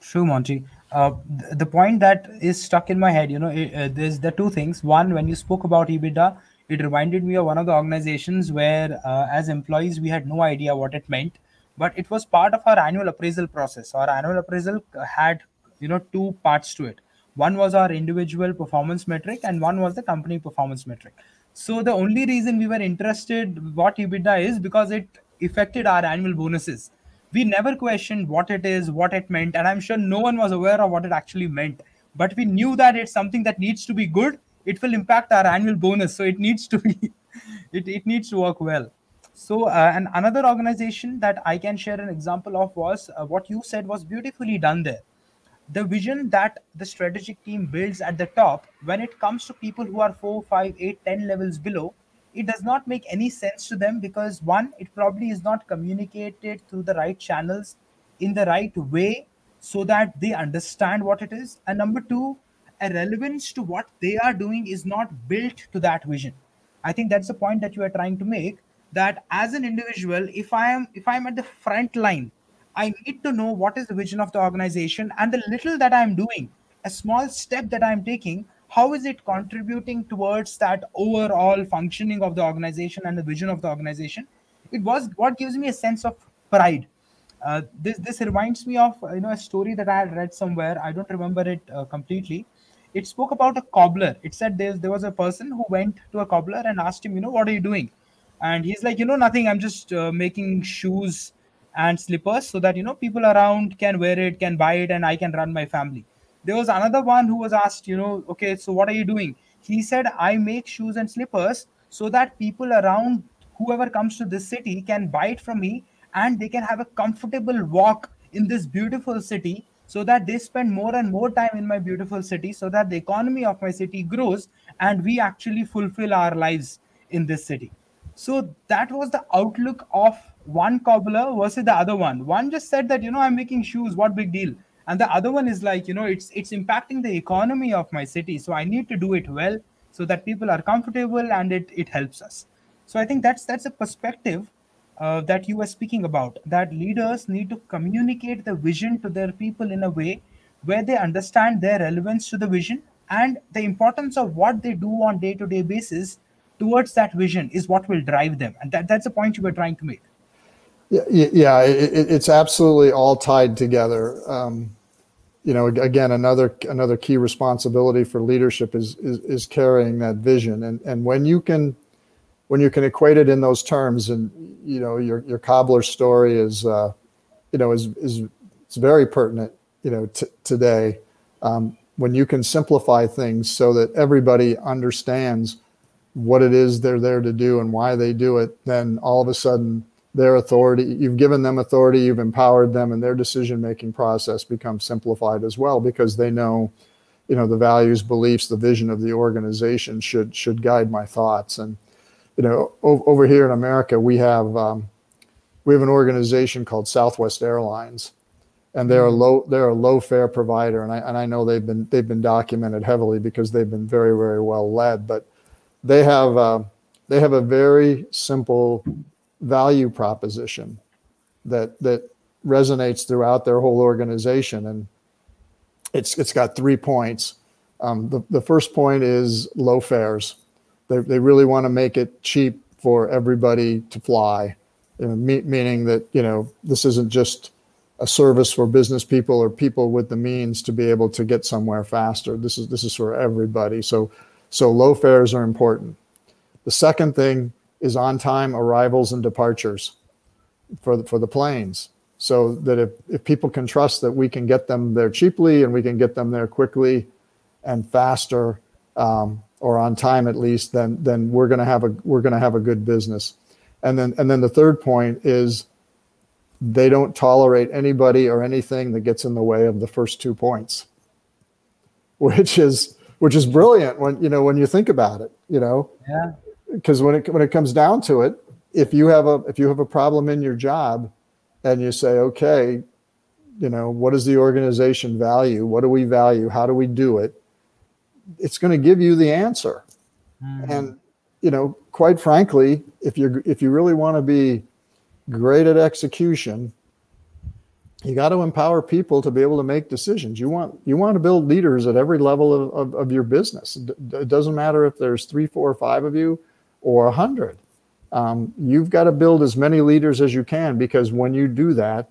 True, Monty. Uh, the point that is stuck in my head, you know, uh, there's the two things. One, when you spoke about EBITDA, it reminded me of one of the organizations where, uh, as employees, we had no idea what it meant, but it was part of our annual appraisal process. Our annual appraisal had, you know, two parts to it. One was our individual performance metric, and one was the company performance metric. So the only reason we were interested what EBITDA is because it affected our annual bonuses. We never questioned what it is, what it meant, and I'm sure no one was aware of what it actually meant. But we knew that it's something that needs to be good. It will impact our annual bonus, so it needs to be, it, it needs to work well. So, uh, and another organization that I can share an example of was uh, what you said was beautifully done there the vision that the strategic team builds at the top when it comes to people who are 4 5 8 10 levels below it does not make any sense to them because one it probably is not communicated through the right channels in the right way so that they understand what it is. And number two a relevance to what they are doing is not built to that vision. I think that's the point that you are trying to make that as an individual if i am if i'm at the front line I need to know what is the vision of the organization and the little that I'm doing, a small step that I'm taking, how is it contributing towards that overall functioning of the organization and the vision of the organization? It was what gives me a sense of pride. Uh, this this reminds me of you know a story that I had read somewhere. I don't remember it uh, completely. It spoke about a cobbler. It said there there was a person who went to a cobbler and asked him, you know, what are you doing? And he's like, you know, nothing. I'm just uh, making shoes and slippers so that you know people around can wear it can buy it and i can run my family. There was another one who was asked you know okay so what are you doing? He said i make shoes and slippers so that people around whoever comes to this city can buy it from me and they can have a comfortable walk in this beautiful city so that they spend more and more time in my beautiful city so that the economy of my city grows and we actually fulfill our lives in this city. So that was the outlook of one cobbler versus the other one. One just said that, you know, I'm making shoes, what big deal? And the other one is like, you know, it's it's impacting the economy of my city. So I need to do it well so that people are comfortable and it it helps us. So I think that's that's a perspective uh, that you were speaking about. That leaders need to communicate the vision to their people in a way where they understand their relevance to the vision and the importance of what they do on day-to-day basis towards that vision is what will drive them. And that, that's the point you were trying to make. Yeah, yeah, it, it's absolutely all tied together. Um, you know, again, another another key responsibility for leadership is, is is carrying that vision, and and when you can when you can equate it in those terms, and you know your your cobbler story is, uh, you know, is is it's very pertinent, you know, t- today. Um, when you can simplify things so that everybody understands what it is they're there to do and why they do it, then all of a sudden their authority, you've given them authority, you've empowered them, and their decision making process becomes simplified as well because they know, you know, the values, beliefs, the vision of the organization should should guide my thoughts. And you know, o- over here in America, we have um, we have an organization called Southwest Airlines, and they're a low they're a low fare provider, and I and I know they've been they've been documented heavily because they've been very very well led, but they have uh, they have a very simple value proposition that that resonates throughout their whole organization, and it's it's got three points. Um, the the first point is low fares. They they really want to make it cheap for everybody to fly, you know, me, meaning that you know this isn't just a service for business people or people with the means to be able to get somewhere faster. This is this is for everybody. So so low fares are important. The second thing is on time arrivals and departures for the, for the planes. So that if, if people can trust that we can get them there cheaply and we can get them there quickly and faster um, or on time at least then then we're to have a we're to have a good business. And then and then the third point is they don't tolerate anybody or anything that gets in the way of the first two points which is which is brilliant when you know when you think about it you know? Yeah. Because when it when it comes down to it, if you have a if you have a problem in your job, and you say, okay, you know, what does the organization value? What do we value? How do we do it? It's going to give you the answer. Hmm. And you know, quite frankly, if you if you really want to be great at execution, you got to empower people to be able to make decisions. You want you want to build leaders at every level of, of, of your business. It it doesn't matter if there's three, four, or five of you, or a hundred. Um, you've got to build as many leaders as you can because when you do that,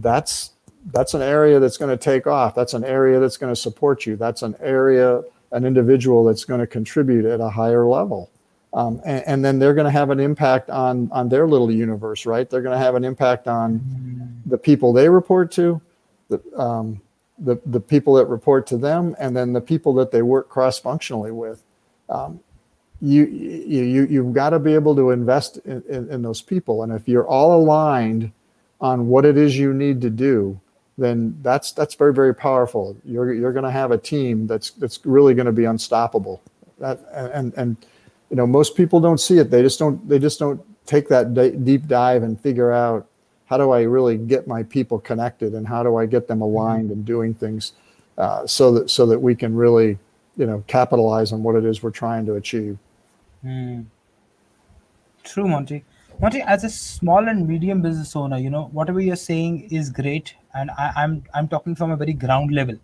that's that's an area that's going to take off. That's an area that's going to support you. That's an area, an individual that's going to contribute at a higher level. Um, and, and then they're going to have an impact on on their little universe, right? They're going to have an impact on the people they report to, the um, the the people that report to them, and then the people that they work cross functionally with. Um, you you you you've got to be able to invest in, in, in those people, and if you're all aligned on what it is you need to do, then that's that's very very powerful. You're you're going to have a team that's that's really going to be unstoppable. That and and you know most people don't see it. They just don't they just don't take that d- deep dive and figure out how do I really get my people connected and how do I get them aligned and doing things uh, so that so that we can really you know capitalize on what it is we're trying to achieve. Hmm. True, Monty. Monty, as a small and medium business owner, you know whatever you're saying is great, and I, I'm I'm talking from a very ground level.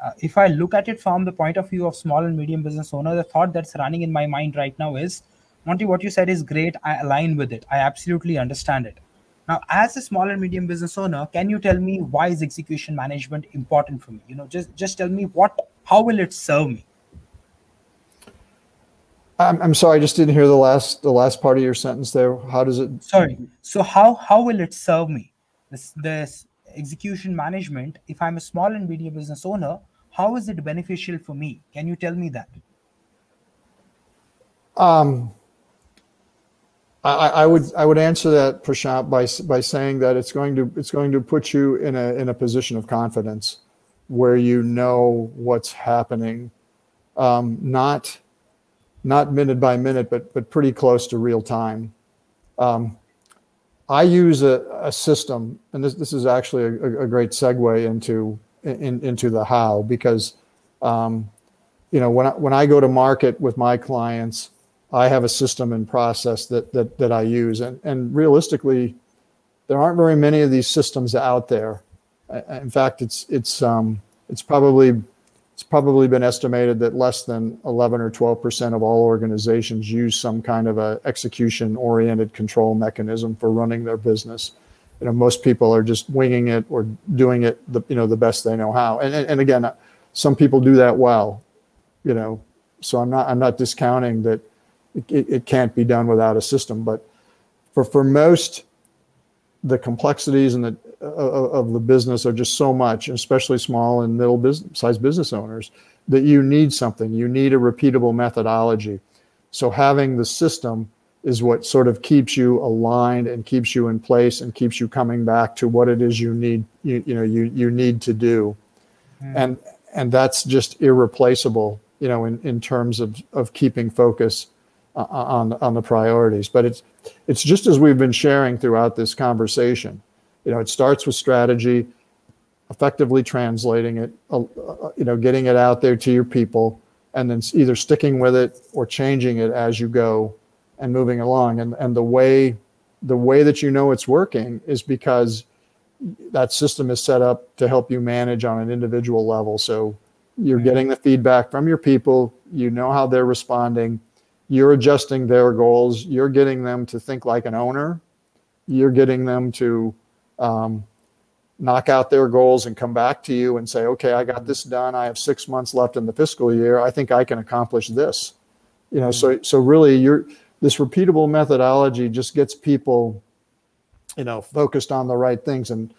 Uh, if I look at it from the point of view of small and medium business owner, the thought that's running in my mind right now is, Monty, what you said is great. I align with it. I absolutely understand it. Now, as a small and medium business owner, can you tell me why is execution management important for me? You know, just just tell me what, how will it serve me? I'm, I'm sorry, I just didn't hear the last the last part of your sentence there. How does it? sorry. So how how will it serve me? This this execution management if i'm a small and medium business owner how is it beneficial for me? Can you tell me that? Um, I, I I would I would answer that Prashant by by saying that it's going to it's going to put you in a in a position of confidence where you know what's happening, um, not not minute by minute, but but pretty close to real time. Um, I use a, a system, and this this is actually a, a great segue into in, into the how because um, you know when I, when I go to market with my clients. I have a system and process that that that I use, and and realistically, there aren't very many of these systems out there. In fact, it's it's um, it's probably it's probably been estimated that less than 11 or 12 percent of all organizations use some kind of a execution oriented control mechanism for running their business. You know, most people are just winging it or doing it the you know the best they know how. And and, and again, some people do that well. You know, so I'm not I'm not discounting that it, it can't be done without a system. But for for most, the complexities and the of, of the business are just so much, especially small and middle business size business owners, that you need something. You need a repeatable methodology. So having the system is what sort of keeps you aligned and keeps you in place and keeps you coming back to what it is you need you, you know you you need to do mm. and and that's just irreplaceable you know in, in terms of of keeping focus uh, on on the priorities but it's it's just as we've been sharing throughout this conversation you know it starts with strategy effectively translating it uh, uh you know getting it out there to your people and then either sticking with it or changing it as you go and moving along. And, and the way the way that you know it's working is because that system is set up to help you manage on an individual level. So you're getting the feedback from your people, you know how they're responding, you're adjusting their goals, you're getting them to think like an owner, you're getting them to um, knock out their goals and come back to you and say, okay, I got mm-hmm. this done. I have six months left in the fiscal year. I think I can accomplish this. You know, so mm-hmm. so really you're this repeatable methodology just gets people, you know, focused on the right things. And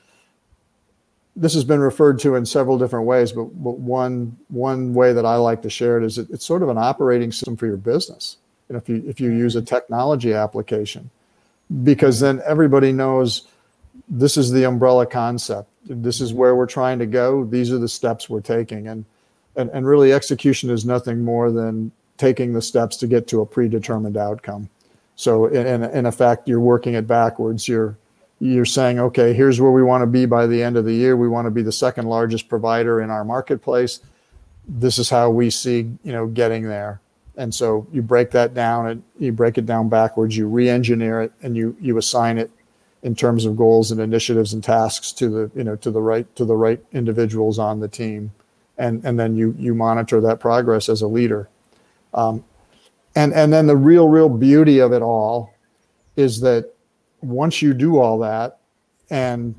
this has been referred to in several different ways, but, but one one way that I like to share it is it, it's sort of an operating system for your business. And if you if you use a mm-hmm. technology application, because then everybody knows this is the umbrella concept. This is where we're trying to go. These are the steps we're taking. And and, and really execution is nothing more than taking the steps to get to a predetermined outcome. So in, in effect, you're working it backwards. You're you're saying, okay, here's where we want to be by the end of the year. We want to be the second largest provider in our marketplace. This is how we see, you know, getting there. And so you break that down and you break it down backwards. You re-engineer it and you you assign it in terms of goals and initiatives and tasks to the you know to the right to the right individuals on the team, and and then you you monitor that progress as a leader. Um, and and then the real real beauty of it all is that once you do all that, and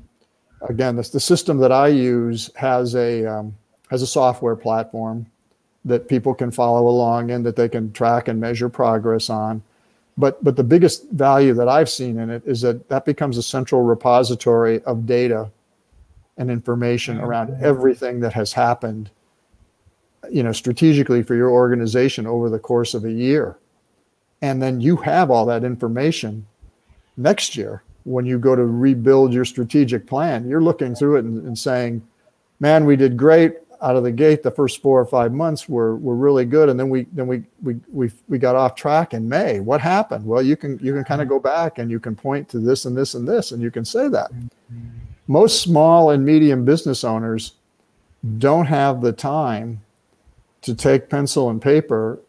again, this, the system that I use has a um, has a software platform that people can follow along in, that they can track and measure progress on. But but the biggest value that I've seen in it is that that becomes a central repository of data and information around everything that has happened you know, strategically for your organization over the course of a year. And then you have all that information next year when you go to rebuild your strategic plan. You're looking through it and, and saying, man, we did great out of the gate. The first four or five months were, were really good. And then we, then we, we, we, we got off track in May. What happened? Well, you can, you can kind of go back and you can point to this and this and this, and you can say that. Most small and medium business owners don't have the time to take pencil and paper.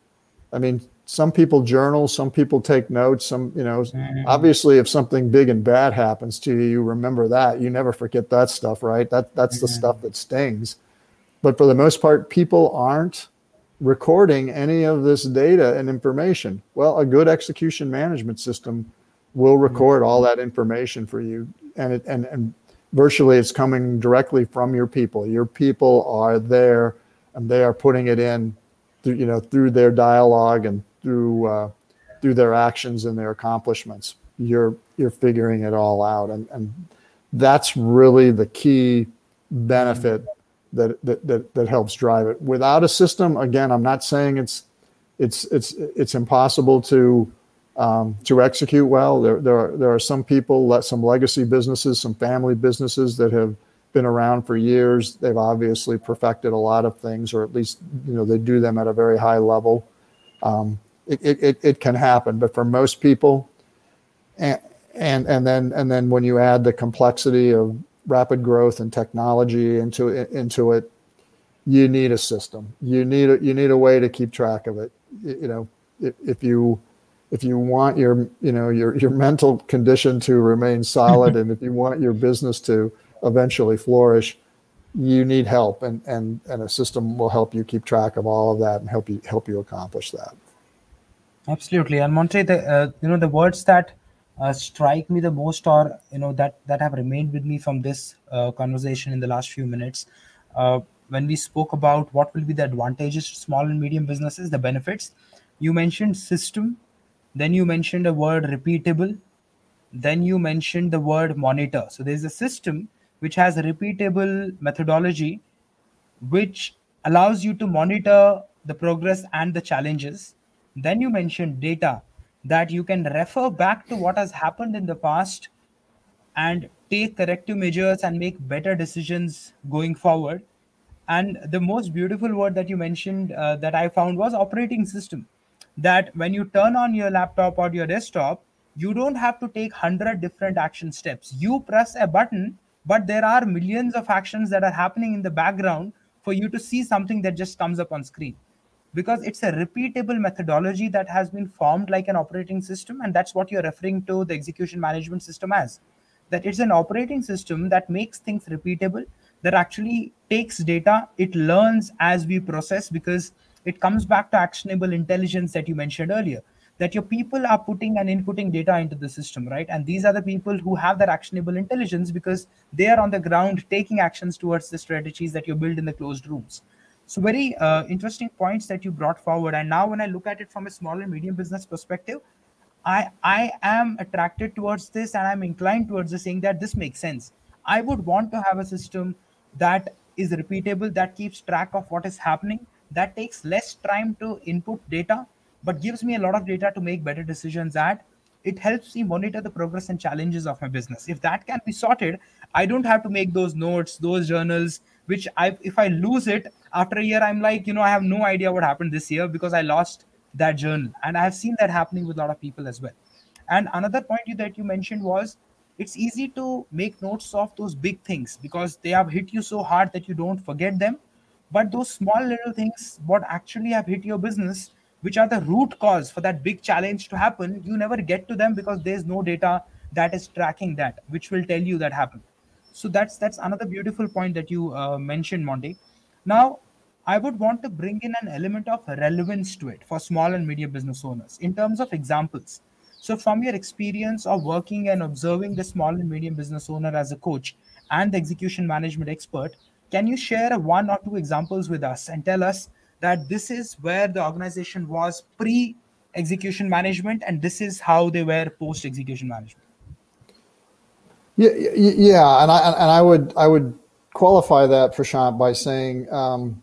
I mean, some people journal, some people take notes. Some, you know, mm-hmm. obviously, if something big and bad happens to you, you remember that. You never forget that stuff, right? That that's the stuff that stings. But for the most part, people aren't recording any of this data and information. Well, a good execution management system will mm-hmm. record all that information for you, and it and and virtually it's coming directly from your people. Your people are there and they are putting it in, through, you know, through their dialogue and through uh, through their actions and their accomplishments. You're you're figuring it all out, and and that's really the key benefit that that that, that helps drive it. Without a system, again, I'm not saying it's it's it's it's impossible to um, to execute well. There there are there are some people, let some legacy businesses, some family businesses that have been around for years. They've obviously perfected a lot of things, or at least you know they do them at a very high level. Um, it, it, it can happen, but for most people, and, and and then and then when you add the complexity of rapid growth and technology into into it, you need a system. You need a, you need a way to keep track of it. You know, if, if you if you want your you know your your mental condition to remain solid, and if you want your business to eventually flourish, you need help, and and and a system will help you keep track of all of that and help you help you accomplish that. Absolutely, and Monty, the uh, you know the words that uh, strike me the most, or you know that that have remained with me from this uh, conversation in the last few minutes, uh, when we spoke about what will be the advantages to small and medium businesses, the benefits. You mentioned system, then you mentioned a word repeatable then you mentioned the word monitor. So there's a system which has a repeatable methodology which allows you to monitor the progress and the challenges. Then you mentioned data that you can refer back to what has happened in the past and take corrective measures and make better decisions going forward. And the most beautiful word that you mentioned uh, that i found was operating system. That when you turn on your laptop or your desktop you don't have to take 100 different action steps. You press a button but there are millions of actions that are happening in the background for you to see something that just comes up on screen because it's a repeatable methodology that has been formed like an operating system and that's what you're referring to the execution management system as. That it's an operating system that makes things repeatable that actually takes data it learns as we process because it comes back to actionable intelligence that you mentioned earlier that your people are putting and inputting data into the system right? And these are the people who have that actionable intelligence because they are on the ground taking actions towards the strategies that you build in the closed rooms so very uh, interesting points that you brought forward. And now when i look at it from a small and medium business perspective i i am attracted towards this and i'm inclined towards this saying that this makes sense. I would want to have a system that is repeatable that keeps track of what is happening that takes less time to input data but gives me a lot of data to make better decisions at. It helps me monitor the progress and challenges of my business. If that can be sorted i don't have to make those notes those journals which i if i lose it after a year i'm like you know i have no idea what happened this year because i lost that journal. And i have seen that happening with a lot of people as well. And another point that you mentioned was it's easy to make notes of those big things because they have hit you so hard that you don't forget them. But those small little things what actually have hit your business which are the root cause for that big challenge to happen you never get to them because there's no data that is tracking that which will tell you that happened so that's that's another beautiful point that you uh, mentioned monty. Now i would want to bring in an element of relevance to it for small and medium business owners in terms of examples. So from your experience of working and observing the small and medium business owner as a coach and the execution management expert can you share one or two examples with us and tell us that this is where the organization was pre execution management and this is how they were post execution management yeah yeah and i and i would i would qualify that prashant by saying um,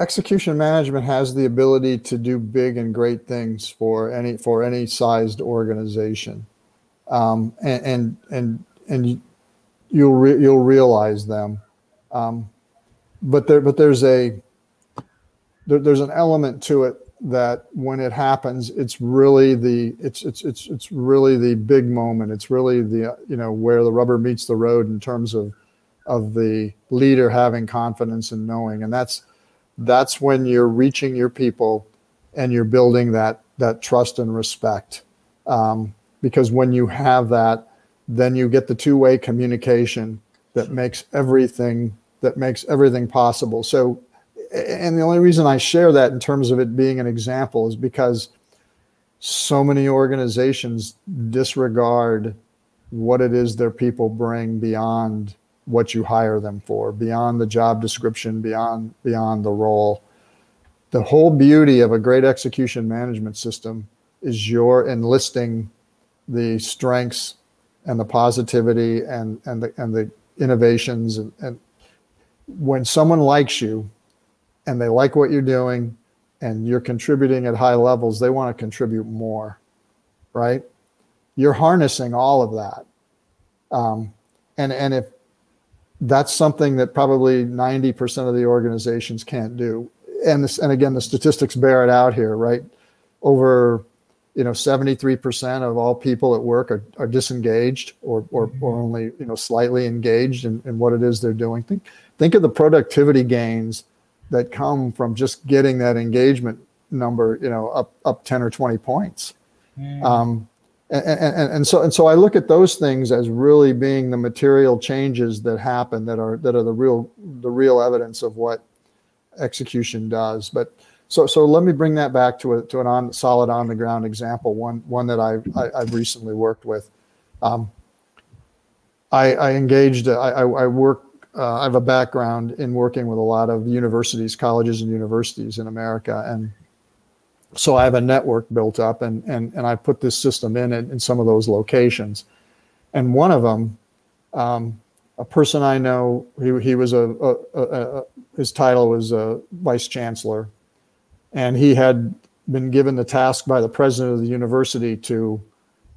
execution management has the ability to do big and great things for any for any sized organization. Um, and and and, and you'll re- you'll realize them. Um, but there but there's a there, there's an element to it that when it happens it's really the it's it's it's it's really the big moment. It's really the you know where the rubber meets the road in terms of of the leader having confidence and knowing. And that's that's when you're reaching your people and you're building that that trust and respect. Um, because when you have that then you get the two-way communication that makes everything that makes everything possible. So, and the only reason I share that in terms of it being an example is because so many organizations disregard what it is their people bring beyond what you hire them for, beyond the job description, beyond beyond the role. The whole beauty of a great execution management system is your enlisting the strengths and the positivity and and the and the innovations and, and when someone likes you and they like what you're doing and you're contributing at high levels, they want to contribute more, right? You're harnessing all of that. Um, and, and if that's something that probably 90% of the organizations can't do. And this, and again, the statistics bear it out here, right? Over you know 73% of all people at work are, are disengaged or, or, or only you know slightly engaged in, in what it is they're doing think think of the productivity gains that come from just getting that engagement number you know up up 10 or 20 points mm. um, and, and, and so and so I look at those things as really being the material changes that happen that are that are the real the real evidence of what execution does but so, so let me bring that back to a, to an on solid on the ground example. One, one that I've, I, i have recently worked with. Um, I, I, engaged. I, I work. Uh, I have a background in working with a lot of universities, colleges, and universities in America, and so I have a network built up, and and and I put this system in in, in some of those locations, and one of them, um, a person I know, he he was a, a, a, a his title was a vice chancellor, and he had been given the task by the president of the university to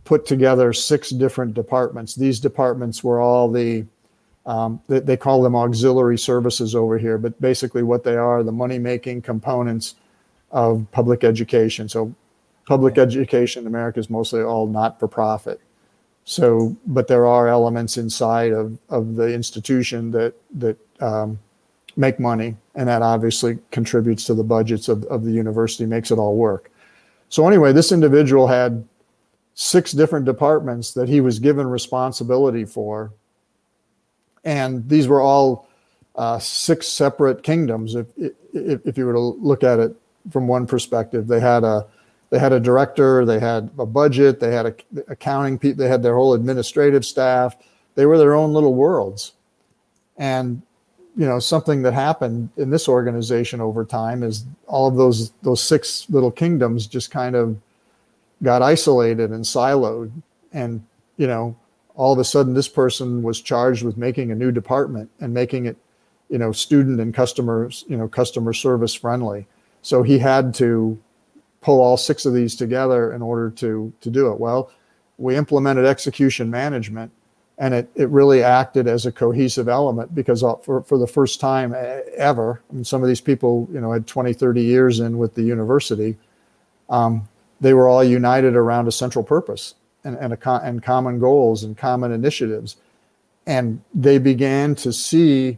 put together six different departments. These departments were all the um, they, they, call them auxiliary services over here, but basically what they are the money making components of public education. So, public okay. education in America is mostly all not for profit. So, but there are elements inside of, of the institution that that um, make money, and that obviously contributes to the budgets of, of the university, makes it all work. So, anyway, this individual had six different departments that he was given responsibility for and these were all uh, six separate kingdoms. If, if, if you were to look at it from one perspective, they had a they had a director, they had a budget, they had a, accounting people, they had their whole administrative staff. They were their own little worlds, and you know something that happened in this organization over time is all of those those six little kingdoms just kind of got isolated and siloed, and you know all of a sudden this person was charged with making a new department and making it you know student and customers you know customer service friendly. So he had to pull all six of these together in order to to do it. Well we implemented execution management and it, it really acted as a cohesive element because for, for the first time ever mean, some of these people you know had 20 30 years in with the university um, they were all united around a central purpose and, and, a, and common goals and common initiatives. And they began to see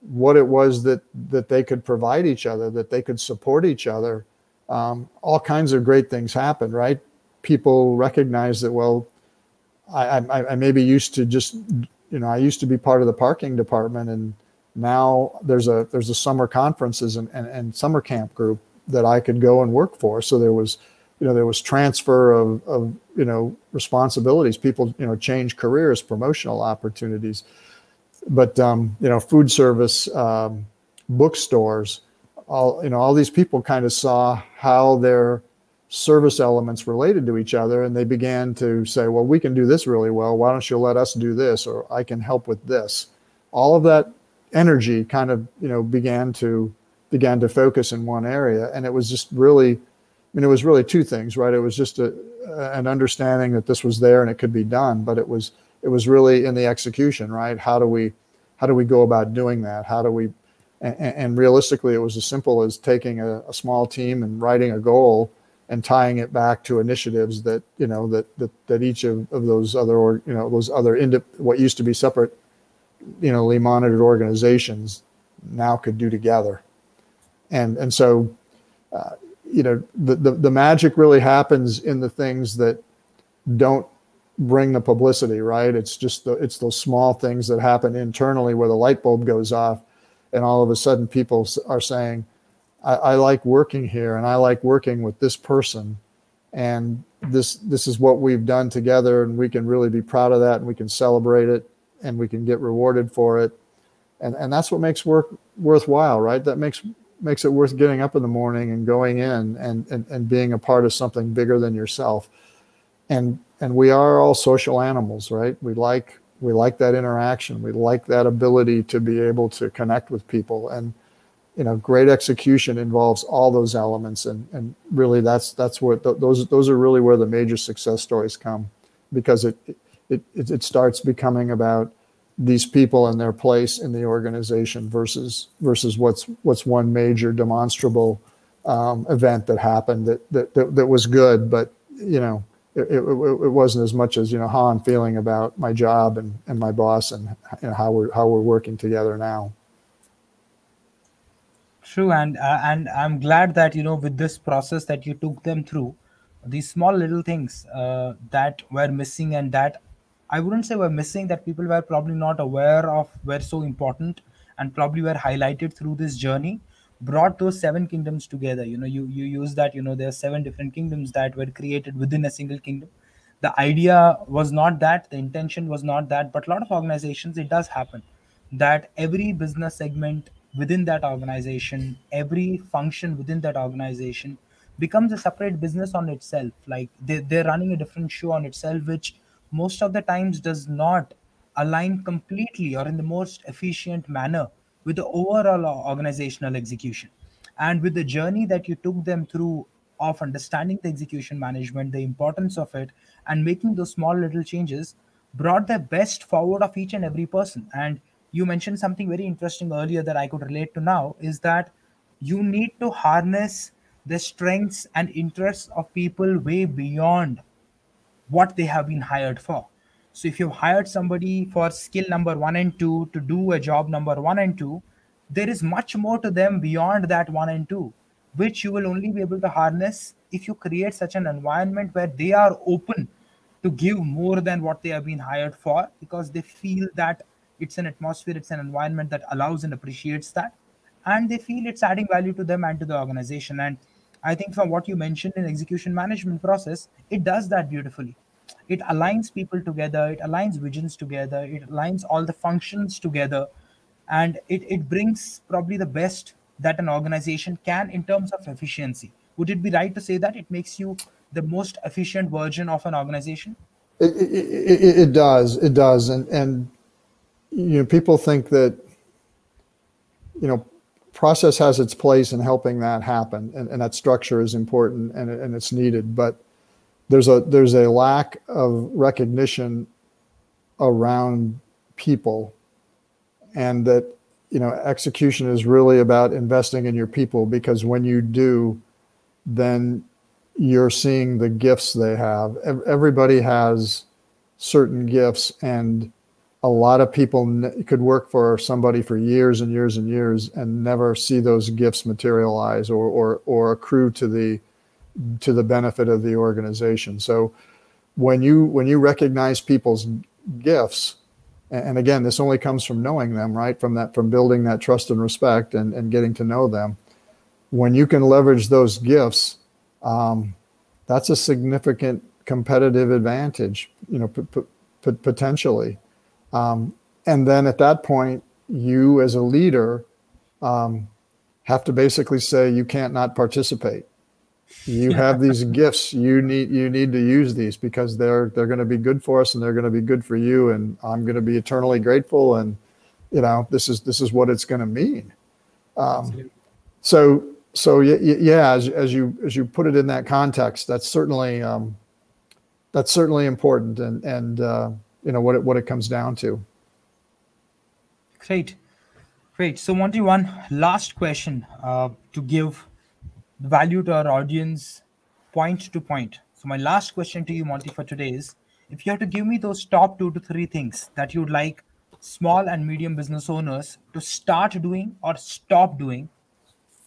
what it was that, that they could provide each other, that they could support each other. Um, all kinds of great things happened, right? People recognize that, well, I, I, I maybe used to just, you know, I used to be part of the parking department and now there's a there's a summer conferences and, and, and summer camp group that I could go and work for. So there was you know there was transfer of, of you know responsibilities. People you know change careers promotional opportunities. But um, you know food service um, bookstores all you know all these people kind of saw how their service elements related to each other and they began to say well we can do this really well. Why don't you let us do this or i can help with this? All of that energy kind of you know began to began to focus in one area and it was just really mean, it was really two things, right? It was just a, an understanding that this was there and it could be done, but it was it was really in the execution, right? How do we how do we go about doing that? How do we and, and realistically, it was as simple as taking a, a, small team and writing a goal and tying it back to initiatives that you know that that, that each of, of those other or you know those other indi- what used to be separate you know monitored organizations now could do together and and so uh, you know the, the, the magic really happens in the things that don't bring the publicity right? It's just the, it's those small things that happen internally where the light bulb goes off and all of a sudden people are saying I, I like working here and i like working with this person and this this is what we've done together and we can really be proud of that and we can celebrate it and we can get rewarded for it. And and that's what makes work worthwhile right? That makes makes it worth getting up in the morning and going in and, and, and being a part of something bigger than yourself. And and we are all social animals, right? We like we like that interaction. We like that ability to be able to connect with people. And you know, great execution involves all those elements. And and really, that's that's where th- those those are really where the major success stories come, because it it it, it starts becoming about these people and their place in the organization versus versus what's what's one major demonstrable um, event that happened that, that, that that was good, but you know it, it, it, wasn't as much as you know how I'm feeling about my job and, and my boss and know, how we're how we're working together now. True, and uh, and I'm glad that you know with this process that you took them through, these small little things uh, that were missing and that I wouldn't say were missing that people were probably not aware of were so important and probably were highlighted through this journey brought those seven kingdoms together. You know you you use that you know there are seven different kingdoms that were created within a single kingdom. The idea was not that the intention was not that but a lot of organizations it does happen that every business segment within that organization every function within that organization becomes a separate business on itself. Like they, they're running a different show on itself which most of the times does not align completely or in the most efficient manner with the overall organizational execution. And with the journey that you took them through of understanding the execution management the importance of it and making those small little changes brought the best forward of each and every person. And you mentioned something very interesting earlier that i could relate to now is that you need to harness the strengths and interests of people way beyond what they have been hired for. So if you've hired somebody for skill number one and two to do a job number one and two there is much more to them beyond that one and two which you will only be able to harness if you create such an environment where they are open to give more than what they have been hired for because they feel that it's an atmosphere it's an environment that allows and appreciates that and they feel it's adding value to them and to the organization. And i think from what you mentioned in execution management process it does that beautifully. It aligns people together it aligns visions together it aligns all the functions together. And it, it brings probably the best that an organization can in terms of efficiency. Would it be right to say that it makes you the most efficient version of an organization? It, it, it, it does it does. And and you know people think that you know process has its place in helping that happen and, and that structure is important and, and it's needed but there's a there's a lack of recognition around people and that you know execution is really about investing in your people because when you do then you're seeing the gifts they have. Everybody has certain gifts and a lot of people could work for somebody for years and years and years and never see those gifts materialize or or or accrue to the to the benefit of the organization. So when you when you recognize people's gifts and again this only comes from knowing them right? From that from building that trust and respect and, and getting to know them. When you can leverage those gifts um, that's a significant competitive advantage you know p- p- potentially um, and then at that point you as a leader um, have to basically say you can't not participate. You have these gifts. You need you need to use these because they're they're going to be good for us and they're going to be good for you. And i'm going to be eternally grateful. And you know this is this is what it's going to mean. Um, so so yeah as, as you as you put it in that context that's certainly um, that's certainly important. And and uh, you know what it what it comes down to great great so monty one last question uh, to give value to our audience point to point. So my last question to you, Monty, for today is if you have to give me those top two to three things that you'd like small and medium business owners to start doing or stop doing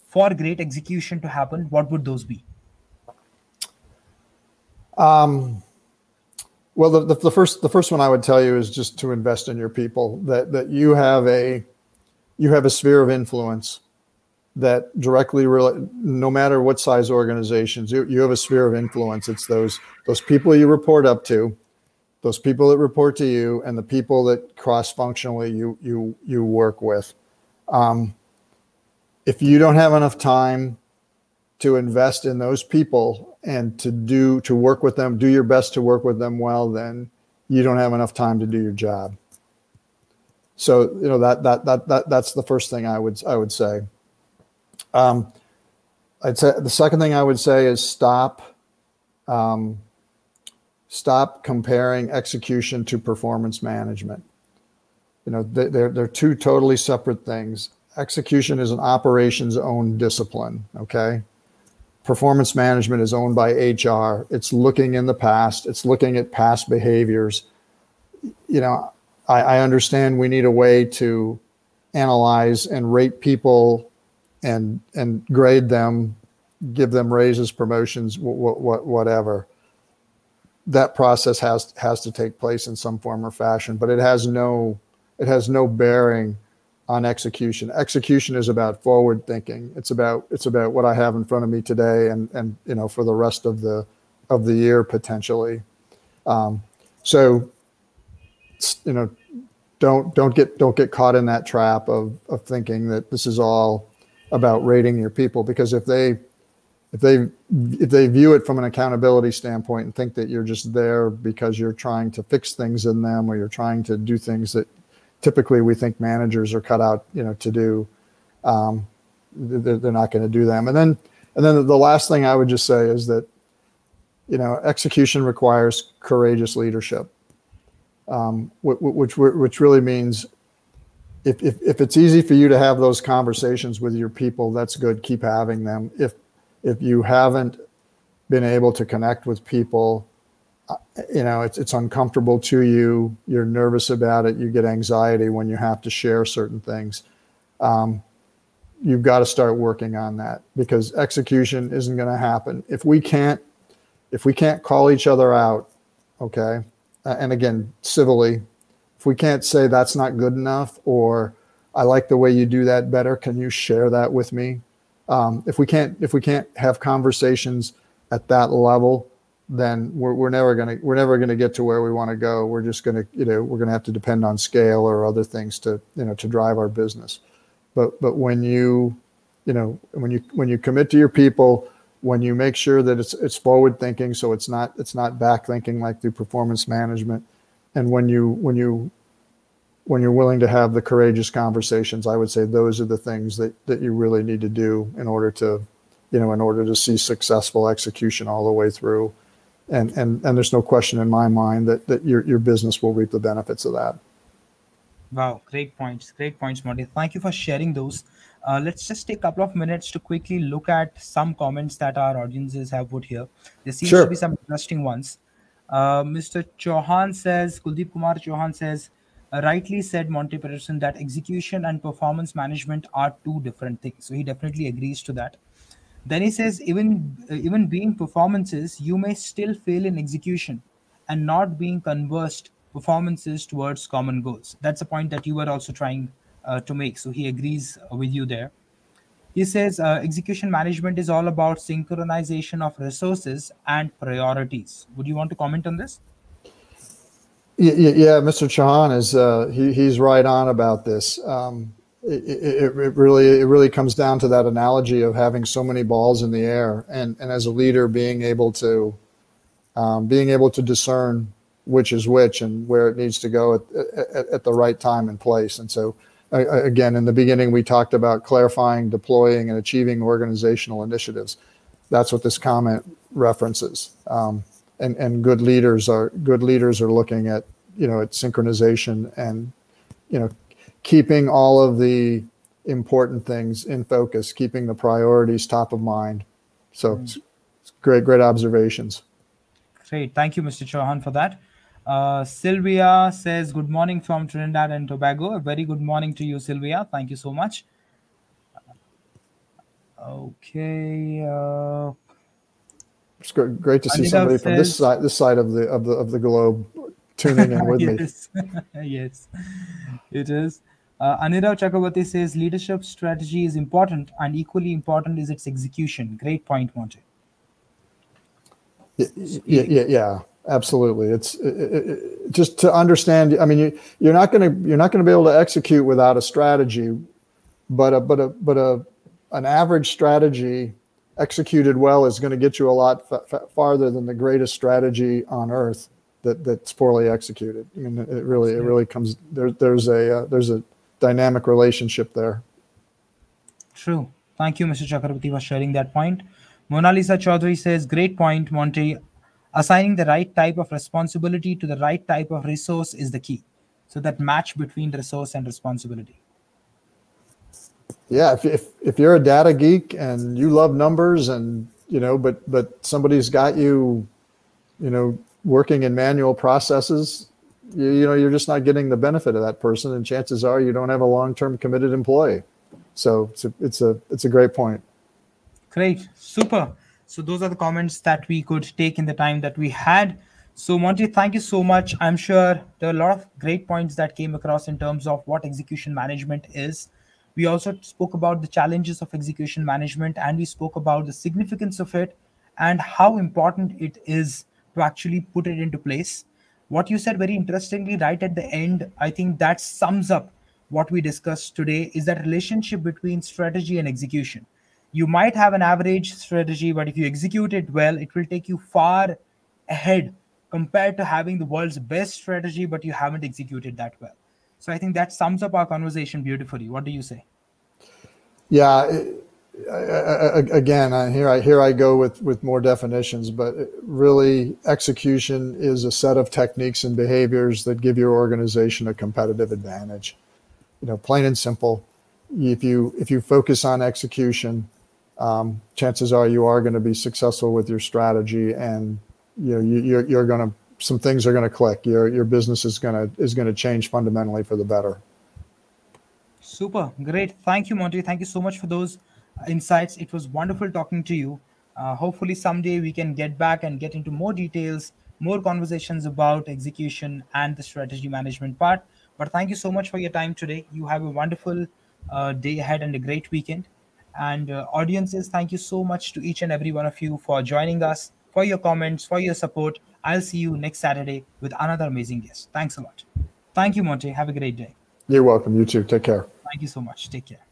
for great execution to happen, what would those be? Um, well, the, the, the, first the first one I would tell you is just to invest in your people. That that you have a you have a sphere of influence that directly relate no matter what size organizations you, you have a sphere of influence it's those those people you report up to those people that report to you and the people that cross functionally you you you work with um, if you don't have enough time to invest in those people and to do to work with them do your best to work with them well then you don't have enough time to do your job so you know that that that, that that's the first thing i would i would say um, I'd say the second thing I would say is stop, um, stop comparing execution to performance management. You know, they're they're two totally separate things. Execution is an operations owned discipline. Okay. Performance management is owned by HR. It's looking in the past. It's looking at past behaviors. You know, I, I understand we need a way to analyze and rate people and and grade them, give them raises, promotions, what what whatever. That process has has to take place in some form or fashion, but it has no it has no bearing on execution. Execution is about forward thinking. It's about it's about what I have in front of me today and and you know for the rest of the of the year potentially. Um, so you know don't don't get don't get caught in that trap of of thinking that this is all about rating your people because if they if they if they view it from an accountability standpoint and think that you're just there because you're trying to fix things in them or you're trying to do things that typically we think managers are cut out you know to do um, they're, not going to do them and then and then the last thing i would just say is that you know execution requires courageous leadership um, which which really means if, if, if it's easy for you to have those conversations with your people, that's good. Keep having them. If if you haven't been able to connect with people, you know, it's, it's uncomfortable to you, you're nervous about it, you get anxiety when you have to share certain things. Um, you've got to start working on that because execution isn't going to happen. If we can't, if we can't call each other out, okay, uh, and again, civilly, if we can't say that's not good enough or I like the way you do that better, can you share that with me? um, if we can't if we can't have conversations at that level then we're, we're never going to we're never going to get to where we want to go we're just going to you know we're going to have to depend on scale or other things to you know to drive our business but but when you you know when you when you commit to your people when you make sure that it's it's forward thinking so it's not it's not back thinking like through performance management and when you when you when you're willing to have the courageous conversations, I would say those are the things that, that you really need to do in order to, you know, in order to see successful execution all the way through. And and and there's no question in my mind that that your your business will reap the benefits of that. Wow, great points, great points, Monty. Thank you for sharing those. Uh, let's just take a couple of minutes to quickly look at some comments that our audiences have put here. There seems Sure. to be some interesting ones. Uh, Mr. Chauhan says, Kuldeep Kumar Chauhan says, uh, rightly said Monty Peterson that execution and performance management are two different things. So he definitely agrees to that. Then he says, even uh, even being performances, you may still fail in execution, and not being conversed performances towards common goals. That's a point that you were also trying uh, to make. So he agrees uh, with you there. He says uh, execution management is all about synchronization of resources and priorities. Would you want to comment on this? Yeah, yeah, Mr. Chauhan is uh, he, he's right on about this. Um, it, it, it really it really comes down to that analogy of having so many balls in the air, and and as a leader being able to um, being able to discern which is which and where it needs to go at, at, at the right time and place. And so, again, in the beginning, we talked about clarifying, deploying, and achieving organizational initiatives. That's what this comment references. Um, and and good leaders are good leaders are looking at you know at synchronization and you know keeping all of the important things in focus keeping the priorities top of mind so mm. great great observations great thank you mr chauhan for that uh, Sylvia says, Good morning from Trinidad and Tobago. A very good morning to you, Sylvia. Thank you so much. Okay. Uh, it's great to see somebody from this side this side of the of the of the globe tuning in with yes. me. yes, it is. Uh, Anirav Chakrabarti says leadership strategy is important, and equally important is its execution. Great point, Monty. Yeah, yeah, yeah, absolutely. It's it, it, just to understand. I mean, you, you're not going to you're not going to be able to execute without a strategy, but a but a but a an average strategy executed well is going to get you a lot farther than the greatest strategy on earth that that's poorly executed. I mean, it really, it really comes there. There's a uh, there's a dynamic relationship there. True. Thank you, Mr. Chakrabarti, for sharing that point. Mona Lisa Chaudhary says, "Great point, Monty. Assigning the right type of responsibility to the right type of resource is the key. So that match between resource and responsibility." yeah, if, if if you're a data geek and you love numbers and you know, but but somebody's got you, you know, working in manual processes, you, you know, you're just not getting the benefit of that person, and chances are you don't have a long-term committed employee. So it's a it's a it's a great point. Great, super. So those are the comments that we could take in the time that we had. So Monty, thank you so much. I'm sure there are a lot of great points that came across in terms of what execution management is we also spoke about the challenges of execution management and we spoke about the significance of it and how important it is to actually put it into place. What you said very interestingly right at the end, I think that sums up what we discussed today is that relationship between strategy and execution. you might have an average strategy, but if you execute it well, it will take you far ahead compared to having the world's best strategy, but you haven't executed that well. So I think that sums up our conversation beautifully. What do you say? Yeah. It, again, here I here I go with with more definitions, but really, execution is a set of techniques and behaviors that give your organization a competitive advantage. You know, plain and simple. If you if you focus on execution, um, chances are you are going to be successful with your strategy, and you know you, you're you're going to some things are going to click. Your your business is going to is going to change fundamentally for the better. Super great. Thank you, Monty. Thank you so much for those insights. It was wonderful talking to you. Uh, hopefully, someday we can get back and get into more details, more conversations about execution and the strategy management part. But thank you so much for your time today. You have a wonderful uh, day ahead and a great weekend. And uh, audiences, thank you so much to each and every one of you for joining us, for your comments, for your support. I'll see you next Saturday with another amazing guest. Thanks a lot. Thank you, Monty. Have a great day. You're welcome. You too. Take care. Thank you so much. Take care.